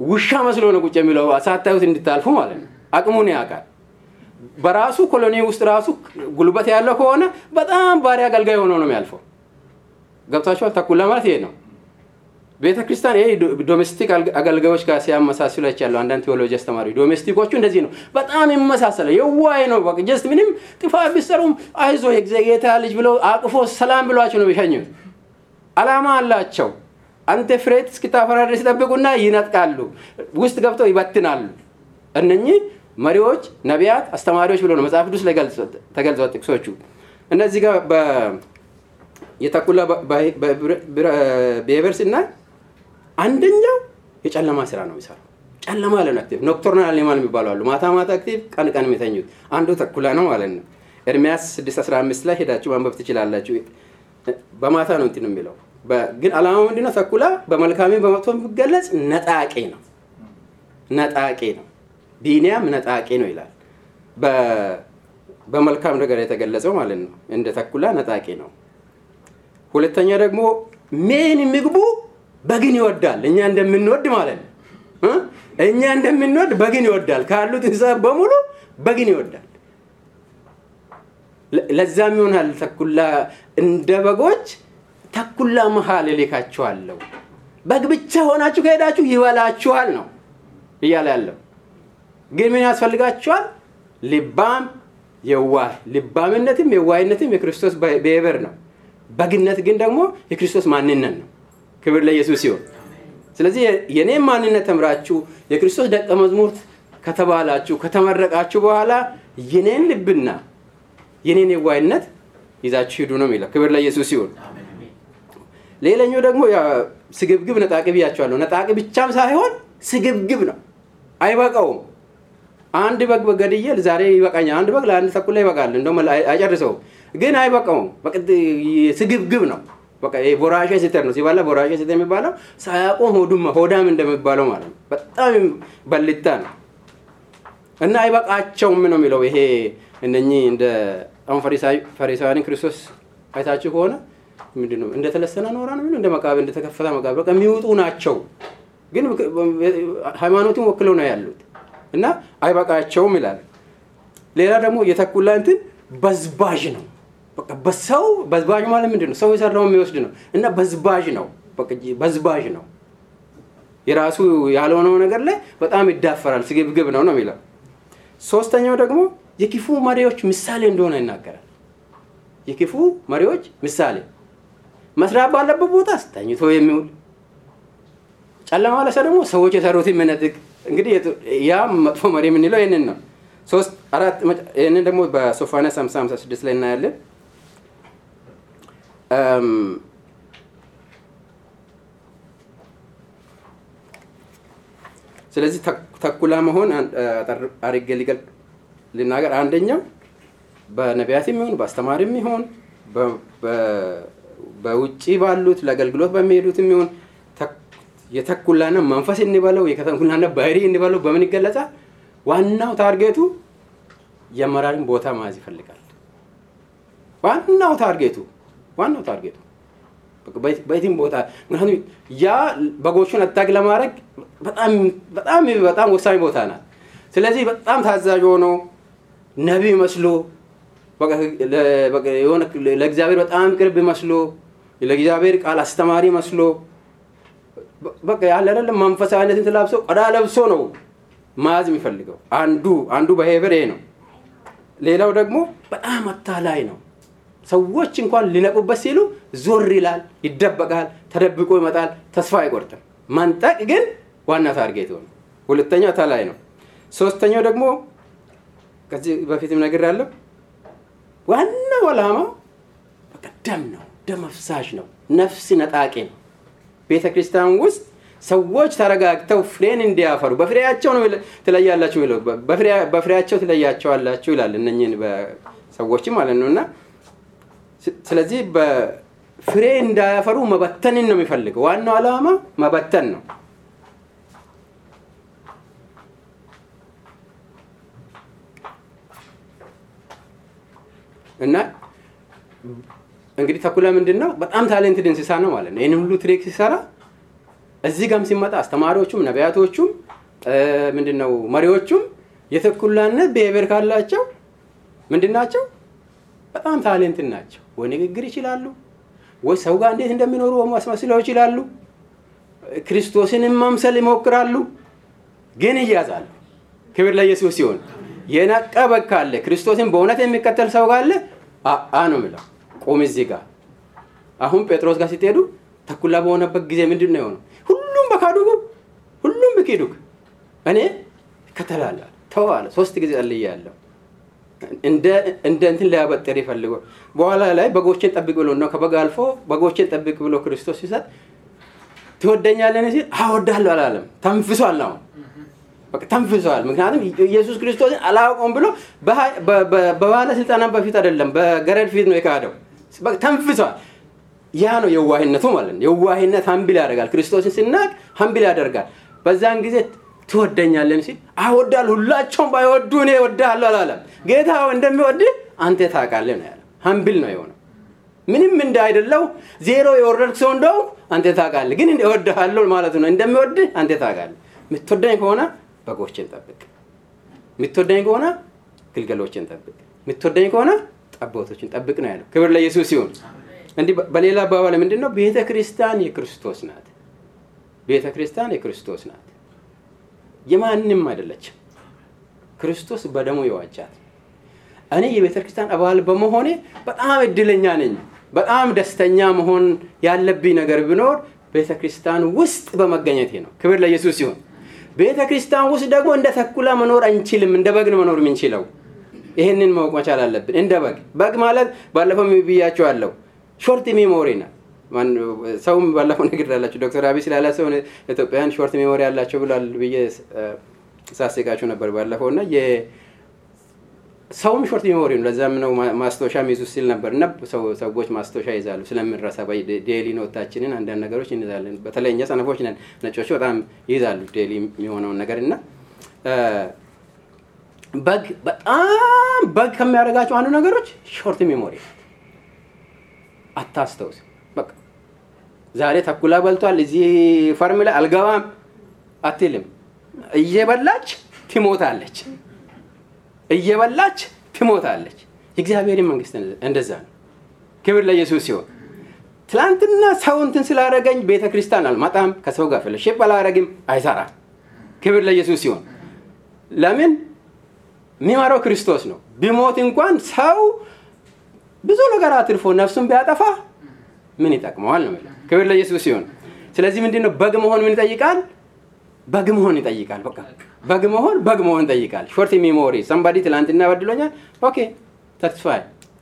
ውሻ መስሎ ነው ቁጭ የሚለው ሳታዩት እንድታልፉ ማለት ነው። አቅሙን ያውቃል። በራሱ colony ውስጥ ራሱ ጉልበት ያለው ከሆነ በጣም ባሪያ አገልጋይ ሆኖ ነው የሚያልፈው። ገብቷቸዋል። ተኩላ ማለት ይሄ ነው። ቤተ ክርስቲያን ይሄ domestic አገልጋዮች ጋር ሲያመሳስሉ አይቻለሁ። አንዳንድ ቴዎሎጂ አስተማሪ domestic ኦቹ እንደዚህ ነው፣ በጣም ይመሳሰለ የዋይ ነው። በቃ just ምንም ጥፋት ቢሰሩም አይዞ የጌታ ልጅ ብለው አቅፎ ሰላም ብሏቸው ነው የሚሸኙት። አላማ አላቸው። አንተ ፍሬት እስክታፈራ ድረስ ይጠብቁና ይነጥቃሉ፣ ውስጥ ገብተው ይበትናሉ። እነኚህ መሪዎች፣ ነቢያት፣ አስተማሪዎች ብሎ ነው መጽሐፍ ቅዱስ ላይ ተገልጿል ጥቅሶቹ። እነዚህ ጋር የተኩላ behavior ስናይ አንደኛው የጨለማ ስራ ነው የሚሰራው። ጨለማ ለን active nocturnal animal የሚባሉ አሉ። ማታ ማታ active፣ ቀን ቀን የሚተኙት አንዱ ተኩላ ነው ማለት ነው። ኤርሚያስ 615 ላይ ሄዳችሁ ማንበብ ትችላላችሁ። በማታ ነው እንትን የሚለው ግን አላማው ምንድነው? ተኩላ በመልካሜም በመጥፎ የሚገለጽ ነጣቂ ነው። ነጣቂ ነው። ቢንያም ነጣቂ ነው ይላል። በመልካም ነገር የተገለጸው ማለት ነው። እንደ ተኩላ ነጣቂ ነው። ሁለተኛ ደግሞ ሜን ምግቡ በግን ይወዳል። እኛ እንደምንወድ ማለት ነው። እኛ እንደምንወድ በግን ይወዳል። ካሉት እንስሳት በሙሉ በግን ይወዳል። ለዛም ይሆናል ተኩላ እንደ በጎች ተኩላ መሃል እልካችኋለሁ፣ በግ ብቻ ሆናችሁ ከሄዳችሁ ይበላችኋል ነው እያለ ያለው። ግን ምን ያስፈልጋችኋል? ልባም የዋህ ልባምነትም የዋህነትም የክርስቶስ ብሄቨር ነው። በግነት ግን ደግሞ የክርስቶስ ማንነት ነው። ክብር ለኢየሱስ ሲሆን፣ ስለዚህ የኔም ማንነት ተምራችሁ የክርስቶስ ደቀ መዝሙር ከተባላችሁ ከተመረቃችሁ በኋላ የኔን ልብና የኔን የዋህነት ይዛችሁ ሂዱ ነው የሚለው። ክብር ለኢየሱስ ሲሆን፣ ሌላኛው ደግሞ ስግብግብ ነጣቂ ብያቸዋለሁ። ነጣቂ ብቻም ሳይሆን ስግብግብ ነው። አይበቃውም። አንድ በግ በገድዬ ዛሬ ይበቃኛል። አንድ በግ ለአንድ ተኩላ ይበቃል፣ እንደውም አይጨርሰውም። ግን አይበቃውም። ስግብግብ ነው። በቃ ስተር ነው ሲባላ ቦራሼ ስተር የሚባለው ሳያቆም ሆዱም ሆዳም እንደሚባለው ማለት ነው። በጣም በልታ ነው እና አይበቃቸውም ነው የሚለው። ይሄ እነኚህ እንደ አሁን ፈሪሳውያንን ክርስቶስ አይታችሁ ከሆነ ምንድን ነው እንደተለሰነ ኖራ ነው እንደ መቃብር እንደተከፈተ መቃብር በቃ የሚውጡ ናቸው። ግን ሃይማኖትን ወክለው ነው ያሉት እና አይበቃቸውም ይላል። ሌላ ደግሞ የተኩላ እንትን በዝባዥ ነው። በቃ በሰው በዝባዥ ማለት ምንድን ነው? ሰው የሰራው የሚወስድ ነው እና በዝባዥ ነው። በዝባዥ ነው። የራሱ ያልሆነው ነገር ላይ በጣም ይዳፈራል። ስግብግብ ነው ነው የሚለው። ሶስተኛው ደግሞ የክፉ መሪዎች ምሳሌ እንደሆነ ይናገራል። የክፉ መሪዎች ምሳሌ መስራት ባለበት ቦታ ተኝቶ የሚውል ጨለማ ለሰ ደግሞ ሰዎች የሰሩት የሚነጥቅ እንግዲህ ያ መጥፎ መሪ የምንለው ይህንን ነው። ሶስት አራት ይህንን ደግሞ በሶፋንያስ ሃምሳ ሃምሳ ስድስት ላይ እናያለን። ስለዚህ ተኩላ መሆን አርጌ ሊገል ልናገር አንደኛው በነቢያትም ይሁን በአስተማሪም ይሁን በውጭ ባሉት ለአገልግሎት በሚሄዱትም ይሁን የተኩላና መንፈስ እንበለው የተኩላና ባህሪ እንበለው በምን ይገለጻል? ዋናው target ኡ የአመራርን ቦታ መያዝ ይፈልጋል። ዋናው target ኡ ዋናው target ኡ በየትም ቦታ ምክንያቱም ያ በጎቹን አታክ ለማድረግ በጣም በጣም ወሳኝ ቦታ ናት። ስለዚህ በጣም ታዛዥ ሆኖ ነቢይ መስሎ የሆነ ለእግዚአብሔር በጣም ቅርብ መስሎ ለእግዚአብሔር ቃል አስተማሪ መስሎ በቃ ያለ አይደለም መንፈሳዊነትን ተላብሶ ቆዳ ለብሶ ነው መያዝ የሚፈልገው። አንዱ አንዱ በሄበር ይሄ ነው። ሌላው ደግሞ በጣም አታላይ ነው። ሰዎች እንኳን ሊነቁበት ሲሉ ዞር ይላል፣ ይደበቃል፣ ተደብቆ ይመጣል፣ ተስፋ አይቆርጥም። መንጠቅ ግን ዋና target ሆነ። ሁለተኛው አታላይ ነው። ሶስተኛው ደግሞ ከዚህ በፊትም ነግሬያለሁ። ዋናው ዓላማው በቃ ደም ነው፣ ደም አፍሳሽ ነው፣ ነፍስ ነጣቂ ነው። ቤተ ክርስቲያን ውስጥ ሰዎች ተረጋግተው ፍሬን እንዲያፈሩ በፍሬያቸው ነው ትለያላችሁ በፍሬያቸው ትለያቸዋላችሁ ይላል። እነኝህን ሰዎች ማለት ነው እና ስለዚህ በፍሬ እንዳያፈሩ መበተንን ነው የሚፈልገው። ዋናው ዓላማ መበተን ነው። እና እንግዲህ ተኩላ ምንድን ነው? በጣም ታሌንትድ እንስሳ ነው ማለት ነው። ይህን ሁሉ ትሪክ ሲሰራ እዚህ ጋም ሲመጣ አስተማሪዎቹም ነቢያቶቹም ምንድን ነው መሪዎቹም የተኩላነት ብሄቤር ካላቸው ምንድን ናቸው? በጣም ታሌንትድ ናቸው። ወይ ንግግር ይችላሉ፣ ወይ ሰው ጋር እንዴት እንደሚኖሩ ማስመስለው ይችላሉ። ክርስቶስንም መምሰል ይሞክራሉ፣ ግን ይያዛሉ። ክብር ለኢየሱስ ሲሆን የነቃ በግ ካለ ክርስቶስን በእውነት የሚከተል ሰው ካለ አ ነው የሚለው ቁም እዚህ ጋር። አሁን ጴጥሮስ ጋር ስትሄዱ ተኩላ በሆነበት ጊዜ ምንድን ነው የሆነው? ሁሉም በካዱጉ ሁሉም ብኪዱግ እኔ እከተላለሁ ተዋለ። ሶስት ጊዜ ጸልያለሁ። እንደ እንትን ሊያበጥር ይፈልጎ በኋላ ላይ በጎችን ጠብቅ ብሎ ነው ከበግ አልፎ በጎችን ጠብቅ ብሎ ክርስቶስ ሲሰጥ ትወደኛለን ሲል አወዳለሁ አላለም። ተንፍሷል። በቃ ተንፍሷል። ምክንያቱም ኢየሱስ ክርስቶስን አላውቀውም ብሎ በባለስልጣናት በፊት አይደለም በገረድ ፊት ነው የካደው። ተንፍሷል። ያ ነው የዋህነቱ ማለት ነው። የዋህነት humble ያደርጋል። ክርስቶስን ስናቅ humble ያደርጋል። በዛን ጊዜ ትወደኛለህ ሲል አወዳለሁ፣ ሁላቸውም ባይወዱ እኔ እወድሃለሁ አላለም። ጌታ እንደሚወድህ አንተ ታውቃለህ ነው ያለው። humble ነው የሆነው። ምንም እንደ አይደለው ዜሮ የወረድክ ሰው እንደው አንተ ታውቃለህ፣ ግን እወድሃለሁ ማለት ነው። እንደሚወድህ አንተ ታውቃለህ። የምትወደኝ ከሆነ በጎችን ጠብቅ፣ የምትወደኝ ከሆነ ግልገሎችን ጠብቅ፣ የምትወደኝ ከሆነ ጠቦቶችን ጠብቅ ነው ያለው። ክብር ለኢየሱስ ሲሆን እንዲህ በሌላ አባባል ምንድን ነው? ቤተ ክርስቲያን የክርስቶስ ናት። ቤተ ክርስቲያን የክርስቶስ ናት፣ የማንም አይደለችም። ክርስቶስ በደሙ የዋጃት። እኔ የቤተ ክርስቲያን አባል በመሆኔ በጣም እድለኛ ነኝ። በጣም ደስተኛ መሆን ያለብኝ ነገር ቢኖር ቤተ ክርስቲያን ውስጥ በመገኘቴ ነው። ክብር ለኢየሱስ ሲሆን ቤተ ክርስቲያን ውስጥ ደግሞ እንደ ተኩላ መኖር አንችልም። እንደ በግ ነው መኖር የምንችለው። ይህንን ማወቅ መቻል አለብን። እንደ በግ በግ ማለት ባለፈው ብያቸዋለሁ short memory ነው። ሰውም ባለፈው ንግድ ያላቸው ዶክተር አብይ ስላለ ሰው ኢትዮጵያውያን short memory ያላቸው ብሏል ብዬ ሳስቃቸው ነበር ባለፈው እና ሰውም short memory ነው። ለዛም ነው ማስታወሻ ሚይዙ ሲል ነበር እና ሰዎች ማስታወሻ ይዛሉ ስለምንረሳ daily note ኣችንን አንዳንድ ነገሮች እንይዛለን። በተለይ እኛ ሰነፎች ነን፣ ነጮቹ በጣም ይይዛሉ daily የሚሆነውን ነገር እና በግ በጣም በግ ከሚያደርጋቸው አንዱ ነገሮች short memory አታስታውስ። በቃ ዛሬ ተኩላ በልቷል እዚህ farm ላይ አልገባም አትልም። እየበላች ትሞታለች፣ እየበላች ትሞታለች። የእግዚአብሔር መንግስት እንደዛ ነው። ክብር ለኢየሱስ ሲሆን ትላንትና ሰው እንትን ስላደረገኝ ቤተ ክርስቲያን አልመጣም፣ ከሰው ጋር fellowship አላደረግም፣ አይሰራም። ክብር ለኢየሱስ ሲሆን ለምን የሚመራው ክርስቶስ ነው። ቢሞት እንኳን ሰው ብዙ ነገር አትርፎ ነፍሱን ቢያጠፋ ምን ይጠቅመዋል ነው የሚለው። ክብር ለኢየሱስ ሲሆን ስለዚህ ምንድን ነው በግ መሆን ምን ይጠይቃል? በግ መሆን ይጠይቃል። በቃ በግ መሆን በግ መሆን ይጠይቃል። short memory somebody ትላንትና በድሎኛል። okay ተስፋይ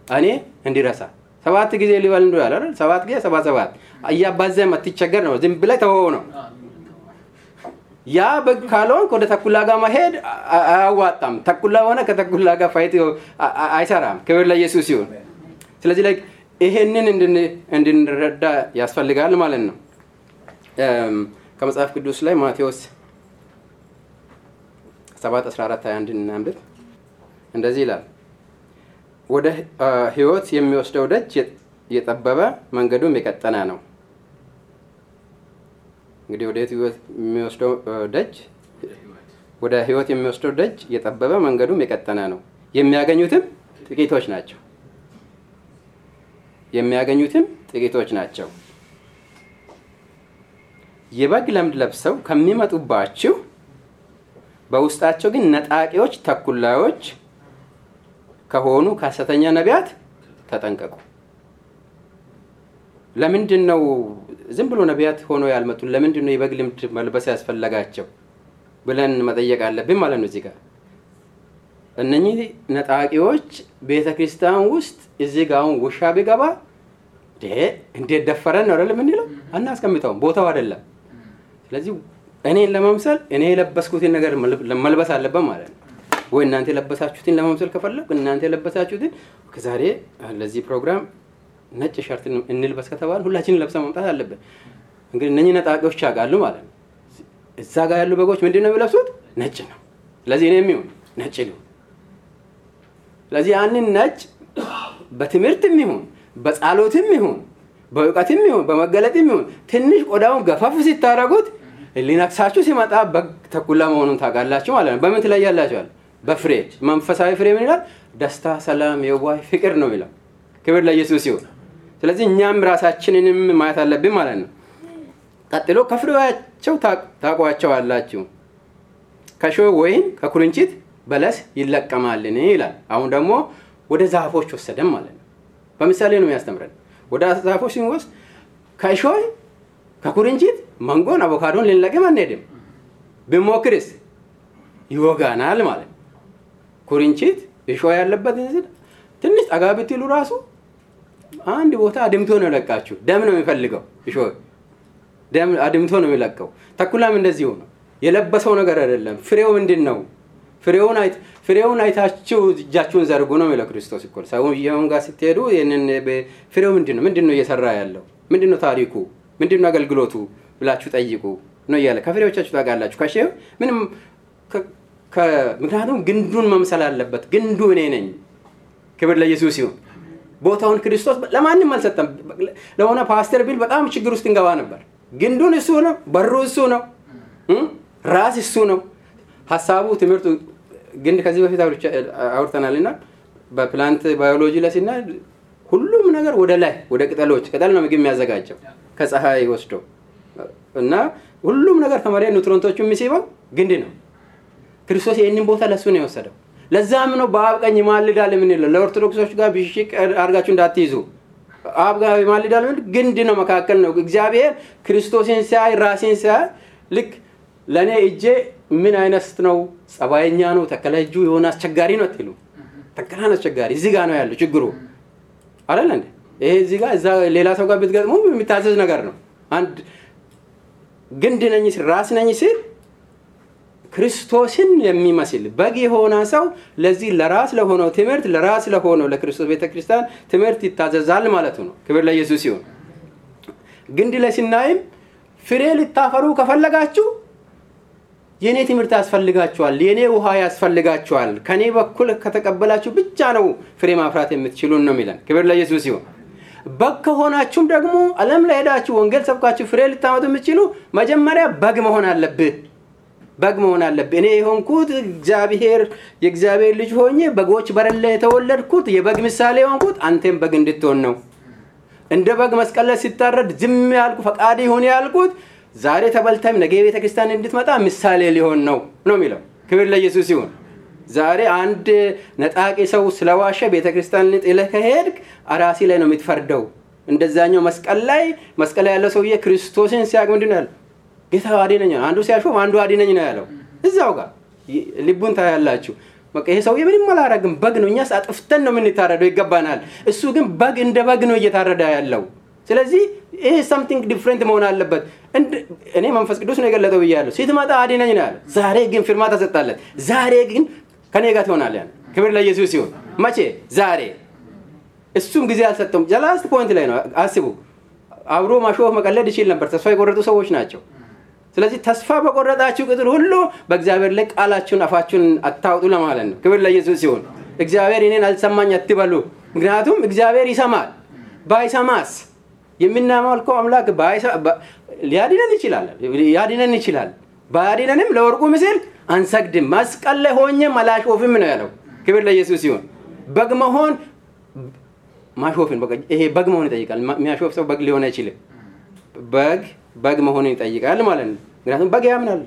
እኔ እንዲረሳ ሰባት ጊዜ ሊበል እንዶ ያለ ሰባት ጊዜ ሰባት ሰባት እያባዘ አትቸገር ነው። ዝም ብለህ ተወው ነው። ያ በግ ካልሆንክ ወደ ተኩላ ጋር መሄድ አያዋጣም። ተኩላ ሆነ ከተኩላ ጋር fight አይሰራም። ክብር ለኢየሱስ ሲሆን ስለዚህ ላይ ይሄንን እንድንረዳ ያስፈልጋል ማለት ነው። ከመጽሐፍ ቅዱስ ላይ ማቴዎስ 7 14 21 እናንብብ። እንደዚህ ይላል፣ ወደ ሕይወት የሚወስደው ደጅ የጠበበ መንገዱም የቀጠነ ነው። እንግዲህ ወደ ሕይወት የሚወስደው ደጅ ወደ ሕይወት የሚወስደው ደጅ የጠበበ መንገዱም የቀጠነ ነው፣ የሚያገኙትም ጥቂቶች ናቸው። የሚያገኙትም ጥቂቶች ናቸው። የበግ ለምድ ለብሰው ከሚመጡባችሁ በውስጣቸው ግን ነጣቂዎች፣ ተኩላዮች ከሆኑ ከሐሰተኛ ነቢያት ተጠንቀቁ። ለምንድን ነው ዝም ብሎ ነቢያት ሆኖ ያልመጡ? ለምንድን ነው የበግ ልምድ መልበስ ያስፈለጋቸው ብለን መጠየቅ አለብን ማለት ነው። እዚህ ጋር እነኚህ ነጣቂዎች ቤተ ክርስቲያን ውስጥ እዚህ ጋር አሁን ውሻ ቢገባ እንዴት ደፈረን ነው አይደል የምንለው? አናስቀምጠውም፣ ቦታው አይደለም። ስለዚህ እኔን ለመምሰል እኔ የለበስኩትን ነገር መልበስ አለበት ማለት ነው። ወይ እናንተ የለበሳችሁትን ለመምሰል ከፈለግ እናንተ የለበሳችሁትን ከዛሬ ለዚህ ፕሮግራም ነጭ ሸርት እንልበስ ከተባለ ሁላችንን ለብሰ መምጣት አለብን። እንግዲህ እነኚህ ነጣቂዎች ያውቃሉ ማለት ነው። እዛ ጋር ያሉ በጎች ምንድን ነው የሚለብሱት? ነጭ ነው። ስለዚህ እኔ የሚሆን ነጭ ሊሆን ስለዚህ ያንን ነጭ በትምህርትም ይሁን በጸሎትም ይሁን በእውቀትም ይሁን በመገለጥም ይሁን ትንሽ ቆዳውን ገፈፍ ሲታረጉት ሊነክሳችሁ ሲመጣ በግ ተኩላ መሆኑን ታውቃላችሁ ማለት ነው። በምን ትለያላችኋል? በፍሬ መንፈሳዊ ፍሬ ምን ይላል? ደስታ፣ ሰላም፣ የዋህ ፍቅር ነው የሚለው። ክብር ለኢየሱስ ይሁን። ስለዚህ እኛም ራሳችንንም ማየት አለብን ማለት ነው። ቀጥሎ ከፍሬያቸው ታውቋቸዋላችሁ። ከእሾህ ወይን ከኩርንችት በለስ ይለቀማልን ይላል። አሁን ደግሞ ወደ ዛፎች ወሰደን ማለት ነው። በምሳሌ ነው የሚያስተምረን። ወደ ዛፎች ስንወስድ ከእሾህ ከኩርንችት መንጎን አቮካዶን ልንለቅም አንሄድም። ብሞክርስ ይወጋናል ማለት ነው። ኩርንችት እሾህ ያለበት ትንሽ ጠጋ ብትሉ ራሱ አንድ ቦታ አድምቶ ነው የለቃችሁ። ደም ነው የሚፈልገው እሾህ ደም አድምቶ ነው የሚለቀው። ተኩላም እንደዚሁ ነው። የለበሰው ነገር አይደለም። ፍሬው ምንድን ነው? ፍሬውን አይታችሁ እጃችሁን ዘርጉ ነው የሚለው ክርስቶስ እኮ። ሰውየውን ጋር ስትሄዱ ይህንን ፍሬው ምንድን ነው? ምንድን ነው እየሰራ ያለው? ምንድን ነው ታሪኩ? ምንድን ነው አገልግሎቱ ብላችሁ ጠይቁ ነው እያለ ከፍሬዎቻችሁ ታውቃላችሁ። ከሼው ምንም ምክንያቱም ግንዱን መምሰል አለበት። ግንዱ እኔ ነኝ። ክብር ለኢየሱስ ይሁን። ቦታውን ክርስቶስ ለማንም አልሰጠም። ለሆነ ፓስተር ቢል በጣም ችግር ውስጥ እንገባ ነበር። ግንዱን እሱ ነው፣ በሩ እሱ ነው፣ ራስ እሱ ነው። ሀሳቡ ትምህርቱ ግንድ ከዚህ በፊት አውርተናል እና በ plant biology ላይ ሲና ሁሉም ነገር ወደ ላይ ወደ ቅጠሎች ቅጠል ነው ምግብ የሚያዘጋጀው ከፀሐይ ወስዶ እና ሁሉም ነገር ከመሬት nutrient ኦቹ የሚስበው ግንድ ነው። ክርስቶስ ይህንን ቦታ ለእሱ ነው የወሰደው። ለዛም ነው በአብ ቀኝ ይማልዳል የምንለው። ለኦርቶዶክሶች ጋር ብሽቅ አድርጋችሁ እንዳትይዙ። አብ ጋር ይማልዳል ግንድ ነው፣ መካከል ነው። እግዚአብሔር ክርስቶስን ሲያይ ራሴን ሲያይ ልክ ለእኔ እጄ ምን አይነት ነው? ጸባየኛ ነው፣ ተከለ እጁ የሆነ አስቸጋሪ ነው አትሉ። ተከላን አስቸጋሪ እዚህ ጋር ነው ያለው ችግሩ አይደለ እንዴ? ይሄ እዚህ ጋር እዛ ሌላ ሰው ጋር ብትገጥሙ የሚታዘዝ ነገር ነው። አንድ ግንድ ነኝ ራስ ነኝ ሲል ክርስቶስን የሚመስል በግ የሆነ ሰው ለዚህ ለራስ ለሆነው ትምህርት ለራስ ለሆነው ለክርስቶስ ቤተክርስቲያን ትምህርት ይታዘዛል ማለቱ ነው። ክብር ለኢየሱስ ይሁን። ግንድ ላይ ስናይም ፍሬ ልታፈሩ ከፈለጋችሁ የእኔ ትምህርት ያስፈልጋችኋል፣ የእኔ ውሃ ያስፈልጋችኋል። ከእኔ በኩል ከተቀበላችሁ ብቻ ነው ፍሬ ማፍራት የምትችሉን ነው የሚለን። ክብር ለኢየሱስ ይሁን። በግ ከሆናችሁም ደግሞ ዓለም ላይ ሄዳችሁ ወንጌል ሰብካችሁ ፍሬ ልታመጡ የምትችሉ መጀመሪያ በግ መሆን አለብህ በግ መሆን አለብህ። እኔ የሆንኩት እግዚአብሔር የእግዚአብሔር ልጅ ሆኜ በጎች በረለ የተወለድኩት የበግ ምሳሌ የሆንኩት አንተም በግ እንድትሆን ነው። እንደ በግ መስቀል ላይ ሲታረድ ዝም ያልኩ ፈቃድ ይሁን ያልኩት ዛሬ ተበልተም ነገ ቤተ ክርስቲያን እንድትመጣ ምሳሌ ሊሆን ነው ነው የሚለው። ክብር ለኢየሱስ ይሁን። ዛሬ አንድ ነጣቂ ሰው ስለዋሸ ቤተ ክርስቲያን ጥለህ ከሄድክ እራስህ ላይ ነው የምትፈርደው። እንደዛኛው መስቀል ላይ መስቀል ላይ ያለው ሰውዬ ክርስቶስን ሲያቅ ምንድን? ጌታ አድነኝ፣ አንዱ ሲያሾፍ አንዱ አድነኝ ነው ያለው። እዛው ጋር ልቡን ታያላችሁ። በቃ ይሄ ሰውዬ ምንም አላረግም፣ በግ ነው። እኛስ አጥፍተን ነው የምንታረደው፣ ይገባናል። እሱ ግን በግ እንደ በግ ነው እየታረደ ያለው። ስለዚህ ይሄ something different መሆን አለበት። እኔ መንፈስ ቅዱስ ነው የገለጠው ብያለሁ። ስትመጣ አድነኝ ነው ያለ። ዛሬ ግን ፊርማ ተሰጣለት። ዛሬ ግን ከኔ ጋር ትሆናለህ። ክብር ለኢየሱስ ሲሆን መቼ? ዛሬ። እሱም ጊዜ አልሰጠውም። the last point ላይ ነው። አስቡ። አብሮ ማሾፍ መቀለድ ይችል ነበር። ተስፋ የቆረጡ ሰዎች ናቸው። ስለዚህ ተስፋ በቆረጣችሁ ቁጥር ሁሉ በእግዚአብሔር ላይ ቃላችሁን አፋችሁን አታውጡ ለማለት ነው። ክብር ለኢየሱስ ሲሆን እግዚአብሔር እኔን አልሰማኝ አትበሉ። ምክንያቱም እግዚአብሔር ይሰማል። ባይሰማስ የምናመልከው አምላክ ሊያድነን ይችላል ያድነን ይችላል። ባያድነንም ለወርቁ ምስል አንሰግድም። መስቀል ላይ ሆኜም አላሾፍም ነው ያለው። ክብር ለኢየሱስ ሲሆን በግ መሆን ማሾፍን ይሄ በግ መሆን ይጠይቃል። የሚያሾፍ ሰው በግ ሊሆን አይችልም። በግ በግ መሆንን ይጠይቃል ማለት ነው። ምክንያቱም በግ ያምናል፣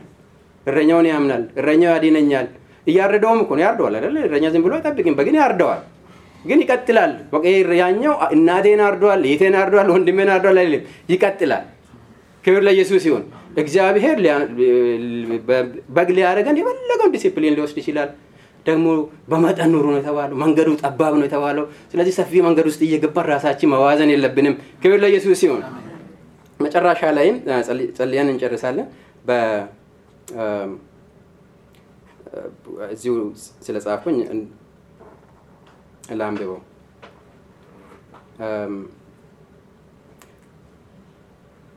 እረኛውን ያምናል፣ እረኛው ያድነኛል። እያረደውም እኮ ነው ያርደዋል አይደለ? እረኛ ዝም ብሎ አይጠብቅም፣ በግን ያርደዋል። ግን ይቀጥላል። በቃ ያኛው እናቴን አርደዋል፣ የቴን አርደዋል፣ ወንድሜን አርደዋል አይልም፣ ይቀጥላል። ክብር ለኢየሱስ ይሁን። እግዚአብሔር በግ ሊያደርገን የፈለገውን ዲሲፕሊን ሊወስድ ይችላል። ደግሞ በመጠን ኑሩ ነው የተባለው። መንገዱ ጠባብ ነው የተባለው። ስለዚህ ሰፊ መንገድ ውስጥ እየገባን ራሳችን መዋዘን የለብንም። ክብር ለኢየሱስ ይሁን። መጨረሻ ላይም ጸልየን እንጨርሳለን። እዚሁ ስለ ጻፍኩኝ ላንብበው።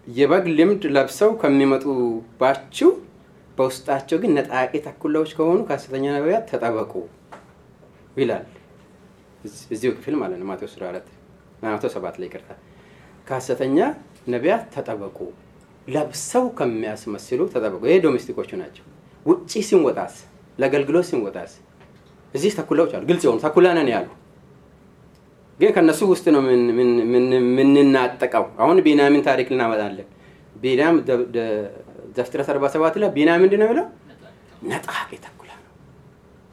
የበግ ልምድ ለብሰው ከሚመጡባችሁ በውስጣቸው ግን ነጣቂ ተኩላዎች ከሆኑ ከሐሰተኛ ነቢያት ተጠበቁ ይላል። እዚ- እዚሁ ክፍል ማለት ነው። ማቴዎስ 14 ማቴዎስ 7 ላይ ይቅርታ። ከሐሰተኛ ነቢያት ተጠበቁ፣ ለብሰው ከሚያስመስሉ ተጠበቁ። ይሄ ዶሜስቲኮቹ ናቸው። ውጪ ሲንወጣስ፣ ለአገልግሎት ሲንወጣስ፣ እዚህ ተኩላዎች አሉ። ግልጽ የሆኑ ተኩላ ነን ያሉ ግን ከነሱ ውስጥ ነው ምን- ምን- ምን- የምንናጠቀው። አሁን ቢንያሚን ታሪክ ልናመጣለን። ቢንያም ዘፍጥረት 47 ላይ ቢንያም ምንድን ነው የሚለው? ነጣቂ ተኩላ ነው።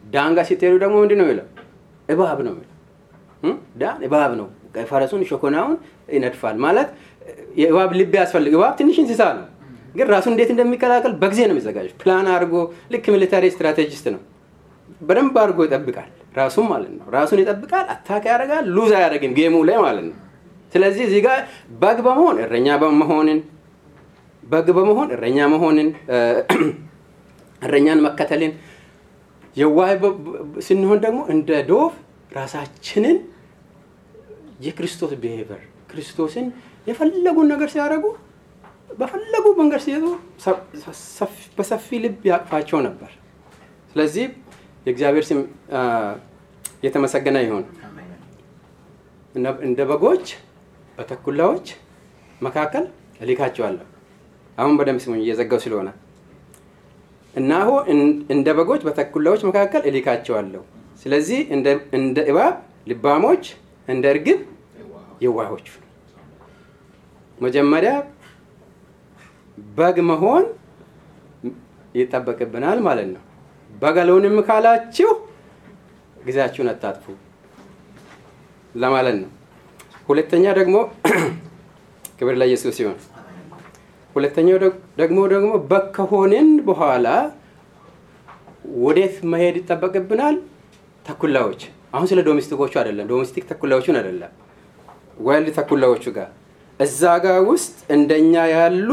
ዳን ጋር ስትሄዱ ደግሞ ምንድን ነው የሚለው? እባብ ነው የሚለው።? ዳን እባብ ነው። ፈረሱን ሾኮናውን ይነድፋል ማለት የእባብ ልብ ያስፈልግ። እባብ ትንሽ እንስሳ ነው፣ ግን ራሱን እንዴት እንደሚከላከል በጊዜ ነው የሚዘጋጀው። ፕላን አድርጎ ልክ military strategist ነው። በደንብ አድርጎ ይጠብቃል። ራሱን ማለት ነው። ራሱን ይጠብቃል፣ attack ያደርጋል፣ lose አያደርግም game ኡ ላይ ማለት ነው። ስለዚህ እዚህ ጋር በግ በመሆን እረኛ በመሆንን በግ በመሆን እረኛ መሆንን <clears throat> እረኛን መከተልን የዋህ ስንሆን ደግሞ እንደ dove ራሳችንን የክርስቶስ behavior ክርስቶስን የፈለጉን ነገር ሲያደርጉ በፈለጉ መንገድ ሲሄዱ በሰፊ ልብ ያቅፋቸው ነበር። ስለዚህ የእግዚአብሔር ስም የተመሰገነ ይሁን። እንደ በጎች በተኩላዎች መካከል እልካቸዋለሁ። አሁን በደንብ ስሙኝ፣ እየዘጋው ስለሆነ እናሆ እን- እንደ በጎች በተኩላዎች መካከል እልካቸዋለሁ። ስለዚህ እንደ እባብ ልባሞች፣ እንደ እርግብ የዋሆች መጀመሪያ በግ መሆን ይጠበቅብናል ማለት ነው። በግ አልሆንም ካላችሁ ጊዜያችሁን አታጥፉ ለማለት ነው። ሁለተኛ ደግሞ <clears throat> ክብር ለኢየሱስ ሲሆን ሁለተኛው ደግ- ደግሞ ደግሞ በግ ከሆንን በኋላ ወዴት መሄድ ይጠበቅብናል? ተኩላዎች። አሁን ስለ domestic ኦቹ አይደለም፣ domestic ተኩላዎቹን አይደለም፣ wild ተኩላዎቹ ጋር እዛ ጋር ውስጥ እንደኛ ያሉ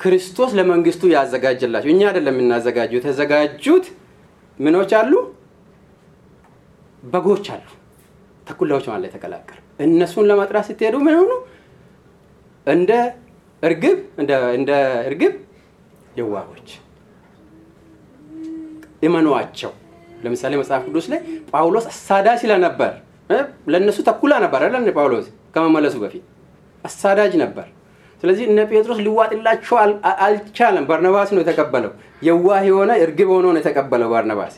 ክርስቶስ ለመንግስቱ ያዘጋጀላቸው እኛ አይደለም የምናዘጋጁ። የተዘጋጁት ምኖች አሉ፣ በጎች አሉ፣ ተኩላዎች ማለት የተቀላቀሉ እነሱን ለመጥራት ስትሄዱ ምን ሆኑ? እንደ እርግብ እንደ እርግብ የዋሆች እመኗቸው። ለምሳሌ መጽሐፍ ቅዱስ ላይ ጳውሎስ አሳዳጅ ስለነበር ለእነሱ ተኩላ ነበር አይደል? ጳውሎስ ከመመለሱ በፊት አሳዳጅ ነበር። ስለዚህ እነ ጴጥሮስ ሊዋጥላቸው አልቻለም። ባርናባስ ነው የተቀበለው። የዋህ የሆነ እርግብ ሆኖ ነው የተቀበለው ባርናባስ።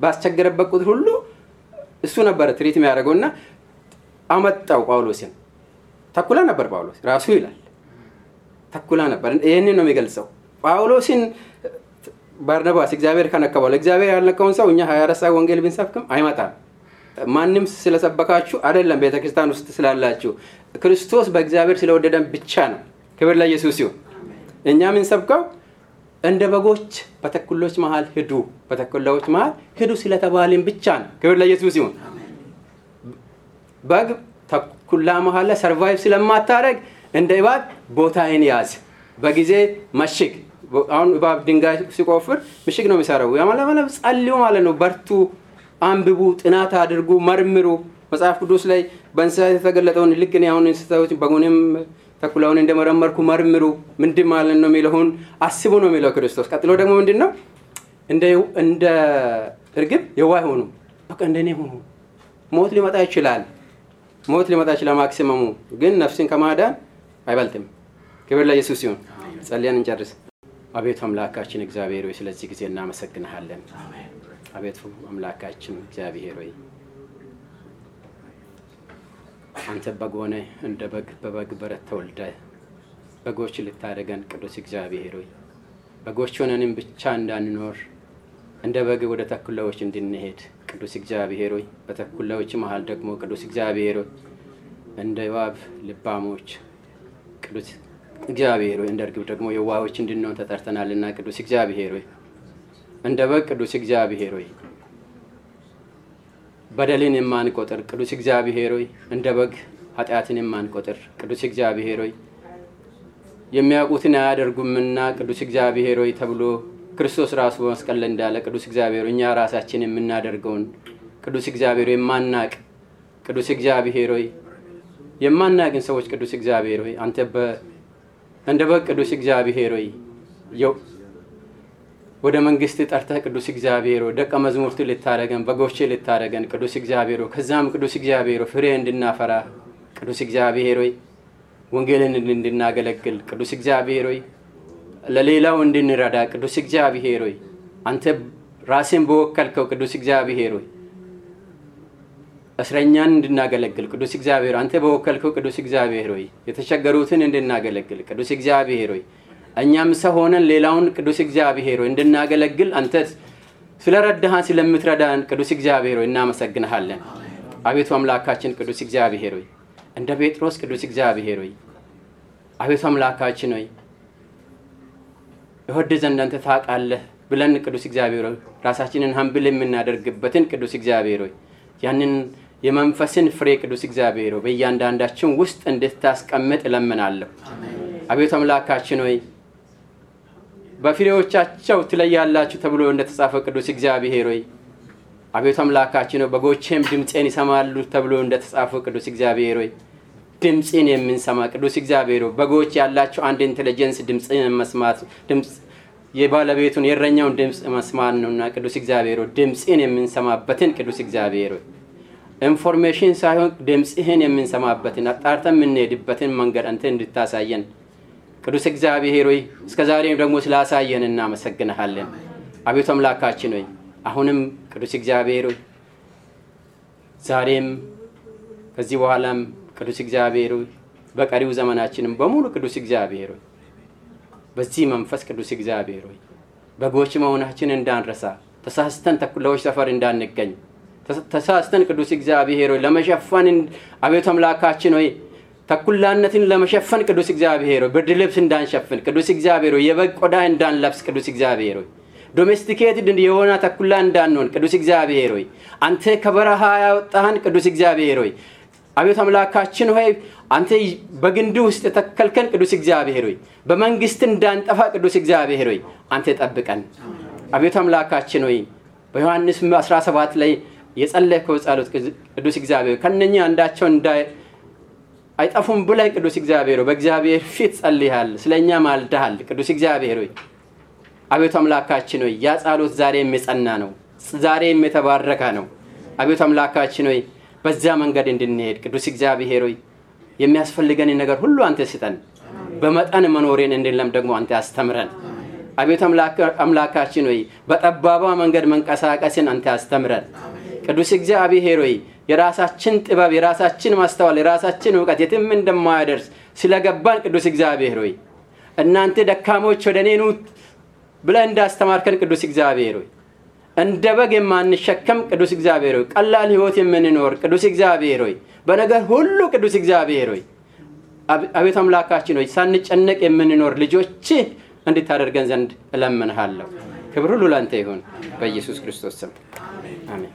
ባስቸገረበት ቁጥር ሁሉ እሱ ነበረ ትሪት የሚያደርገው እና አመጣው ጳውሎስን። ተኩላ ነበር ጳውሎስ ራሱ ይላል ተኩላ ነበር። ይህንን ነው የሚገልጸው። ጳውሎስን ባርናባስ እግዚአብሔር ከነከበው እግዚአብሔር ያልነካውን ሰው እኛ 24 ሰዓት ወንጌል ብንሰብክም አይመጣም። ማንም ስለሰበካችሁ አይደለም፣ ቤተ ክርስቲያን ውስጥ ስላላችሁ ክርስቶስ በእግዚአብሔር ስለወደደን ብቻ ነው። ክብር ለኢየሱስ ይሁን። እኛ የምንሰብከው እንደ በጎች በተኩሎች መሀል ሂዱ፣ በተኩላዎች መሀል ሂዱ ስለተባልን ብቻ ነው። ክብር ለኢየሱስ ይሁን። በግ ተኩላ መሀል ላይ survive ስለማታደርግ እንደ እባብ ቦታዬን ያዝ፣ በጊዜ መሽግ። አሁን እባብ ድንጋይ ሲቆፍር ምሽግ ነው የሚሰራው። ያማለማለ ጸልዩ ማለት ነው። በርቱ፣ አንብቡ፣ ጥናት አድርጉ፣ መርምሩ። መጽሐፍ ቅዱስ ላይ በእንስሳት የተገለጠውን ልክ እኔ አሁን እንስሳዎች በጎንም ተኩላውን እንደመረመርኩ መርምሩ፣ ምንድን ማለት ነው የሚለውን አስቡ ነው የሚለው ክርስቶስ። ቀጥሎ ደግሞ ምንድን ነው እንደ እርግብ የዋህ ሆኑ፣ በቃ እንደኔ ሆኑ። ሞት ሊመጣ ይችላል ሞት ሊመጣ ይችላል። ማክሲመሙ ግን ነፍስን ከማዳን አይበልጥም። ክብር ለኢየሱስ ይሁን። ጸልያን እንጨርስ። አቤቱ አምላካችን እግዚአብሔር ሆይ ስለዚህ ጊዜ እናመሰግንሃለን። አቤቱ አምላካችን እግዚአብሔር ሆይ አንተ በግ ሆነ እንደ በግ በበግ በረት ተወልደ በጎች ልታደገን ቅዱስ እግዚአብሔር ሆይ በጎች ሆነንም ብቻ እንዳንኖር እንደ በግ ወደ ተኩላዎች እንድንሄድ ቅዱስ እግዚአብሔር ሆይ በተኩላዎች መሀል ደግሞ ቅዱስ እግዚአብሔር ሆይ እንደ እባብ ልባሞች ቅዱስ እግዚአብሔር ሆይ እንደ እርግብ ደግሞ የዋሆች እንድንሆን ተጠርተናልና ቅዱስ እግዚአብሔር ሆይ እንደ በግ ቅዱስ እግዚአብሔር ሆይ። በደልን የማንቆጥር ቅዱስ እግዚአብሔር ሆይ። እንደ በግ ኃጢአትን የማንቆጥር ቅዱስ እግዚአብሔር ሆይ። የሚያውቁትን አያደርጉምና ቅዱስ እግዚአብሔር ሆይ ተብሎ ክርስቶስ ራሱ በመስቀል እንዳለ ቅዱስ እግዚአብሔር እኛ ራሳችን የምናደርገውን ቅዱስ እግዚአብሔር የማናቅ ቅዱስ እግዚአብሔር ሆይ የማናቅን ሰዎች ቅዱስ እግዚአብሔር ሆይ አንተ እንደ በግ ቅዱስ እግዚአብሔር ሆይ ወደ መንግስት ጠርተህ ቅዱስ እግዚአብሔር ደቀ መዝሙርት ልታደረገን በጎቼ ልታደረገን ቅዱስ እግዚአብሔር ከዛም ቅዱስ እግዚአብሔር ፍሬ እንድናፈራ ቅዱስ እግዚአብሔር ሆይ ወንጌልን እንድናገለግል ቅዱስ እግዚአብሔር ሆይ ለሌላው እንድንረዳ ቅዱስ እግዚአብሔር ሆይ አንተ ራሴን በወከልከው ቅዱስ እግዚአብሔር ሆይ እስረኛን እንድናገለግል ቅዱስ እግዚአብሔር አንተ በወከልከው ቅዱስ እግዚአብሔር ሆይ የተቸገሩትን እንድናገለግል ቅዱስ እግዚአብሔር ሆይ እኛም ሰው ሆነን ሌላውን ቅዱስ እግዚአብሔር ሆይ እንድናገለግል አንተ ስለረዳሃን ስለምትረዳን ቅዱስ እግዚአብሔር ሆይ እናመሰግንሃለን። አቤቱ አምላካችን ቅዱስ እግዚአብሔር ሆይ እንደ ጴጥሮስ ቅዱስ እግዚአብሔር ሆይ አቤቱ አምላካችን ሆይ እወድ ዘንድ አንተ ታውቃለህ ብለን ቅዱስ እግዚአብሔር ሆይ ራሳችንን ሀምብል የምናደርግበትን ቅዱስ እግዚአብሔር ሆይ ያንን የመንፈስን ፍሬ ቅዱስ እግዚአብሔር ሆይ በእያንዳንዳችን ውስጥ እንድታስቀምጥ እለምናለሁ። አቤቱ አምላካችን ሆይ በፍሬዎቻቸው ትለያላችሁ ተብሎ እንደተጻፈው ቅዱስ እግዚአብሔር ሆይ አቤቱ አምላካችን ሆይ በጎቼም ድምፄን ይሰማሉ ተብሎ እንደተጻፈው ቅዱስ እግዚአብሔር ሆይ ድምፅን የምንሰማ ቅዱስ እግዚአብሔር በጎች ያላቸው አንድ intelligence ድምፅን መስማት ድምፅ የባለቤቱን የእረኛውን ድምፅ መስማት ነውና ቅዱስ እግዚአብሔር ድምፅን የምንሰማበትን ቅዱስ እግዚአብሔር information ሳይሆን ድምፅህን የምንሰማበትን አጣርተን የምንሄድበትን መንገድ አንተ እንድታሳየን ቅዱስ እግዚአብሔር ሆይ እስከ ዛሬም ደግሞ ስላሳየን እናመሰግንሃለን። አቤቱ አምላካችን ሆይ አሁንም ቅዱስ እግዚአብሔር ሆይ ዛሬም ከዚህ በኋላም ቅዱስ እግዚአብሔር ሆይ በቀሪው ዘመናችንም በሙሉ ቅዱስ እግዚአብሔር ሆይ በዚህ መንፈስ ቅዱስ እግዚአብሔር ሆይ በጎች መሆናችን እንዳንረሳ ተሳስተን ተኩላዎች ሰፈር እንዳንገኝ ተሳስተን ቅዱስ እግዚአብሔር ሆይ ለመሸፈን አቤቱ አምላካችን ሆይ ተኩላነትን ለመሸፈን ቅዱስ እግዚአብሔር ሆይ ብርድ ልብስ እንዳንሸፍን ቅዱስ እግዚአብሔር ሆይ የበግ ቆዳ እንዳንለብስ ቅዱስ እግዚአብሔር ሆይ domesticated የሆነ ተኩላ እንዳንሆን ቅዱስ እግዚአብሔር ሆይ አንተ ከበረሃ ያወጣኸን ቅዱስ እግዚአብሔር ሆይ አቤቱ አምላካችን ሆይ አንተ በግንድ ውስጥ የተከልኸን ቅዱስ እግዚአብሔር ሆይ በመንግስት እንዳንጠፋ ቅዱስ እግዚአብሔር ሆይ አንተ ጠብቀን። አቤቱ አምላካችን ሆይ በዮሐንስ 17 ላይ የጸለይከው ጸሎት ቅዱስ እግዚአብሔር ከነኛ አንዳቸው አይጠፉም ብላይ ቅዱስ እግዚአብሔር ሆይ በእግዚአብሔር ፊት ጸልያል፣ ስለ እኛ ማልደሃል። ቅዱስ እግዚአብሔር ሆይ አቤቱ አምላካችን ሆይ ያ ጸሎት ዛሬም የጸና ነው፣ ዛሬም የተባረከ ነው። አቤቱ አምላካችን ሆይ በዚያ መንገድ እንድንሄድ ቅዱስ እግዚአብሔር ሆይ የሚያስፈልገን ነገር ሁሉ አንተ ስጠን። በመጠን መኖሬን እንድንለም ደግሞ አንተ አስተምረን። አቤቱ አምላካችን ሆይ በጠባባ መንገድ መንቀሳቀስን አንተ አስተምረን። ቅዱስ እግዚአብሔር ሆይ የራሳችን ጥበብ፣ የራሳችን ማስተዋል፣ የራሳችን እውቀት የትም እንደማያደርስ ስለገባን ቅዱስ እግዚአብሔር ሆይ እናንተ ደካሞች ወደ እኔ ኑ ብለህ እንዳስተማርከን ቅዱስ እግዚአብሔር ሆይ እንደ በግ የማንሸከም ቅዱስ እግዚአብሔር ሆይ ቀላል ህይወት የምንኖር ቅዱስ እግዚአብሔር ሆይ በነገር ሁሉ ቅዱስ እግዚአብሔር ሆይ አቤቱ አምላካችን ሆይ ሳንጨነቅ የምንኖር ልጆች እንድታደርገን ዘንድ እለምንሃለሁ። ክብር ሁሉ ለአንተ ይሁን በኢየሱስ ክርስቶስ ስም አሜን።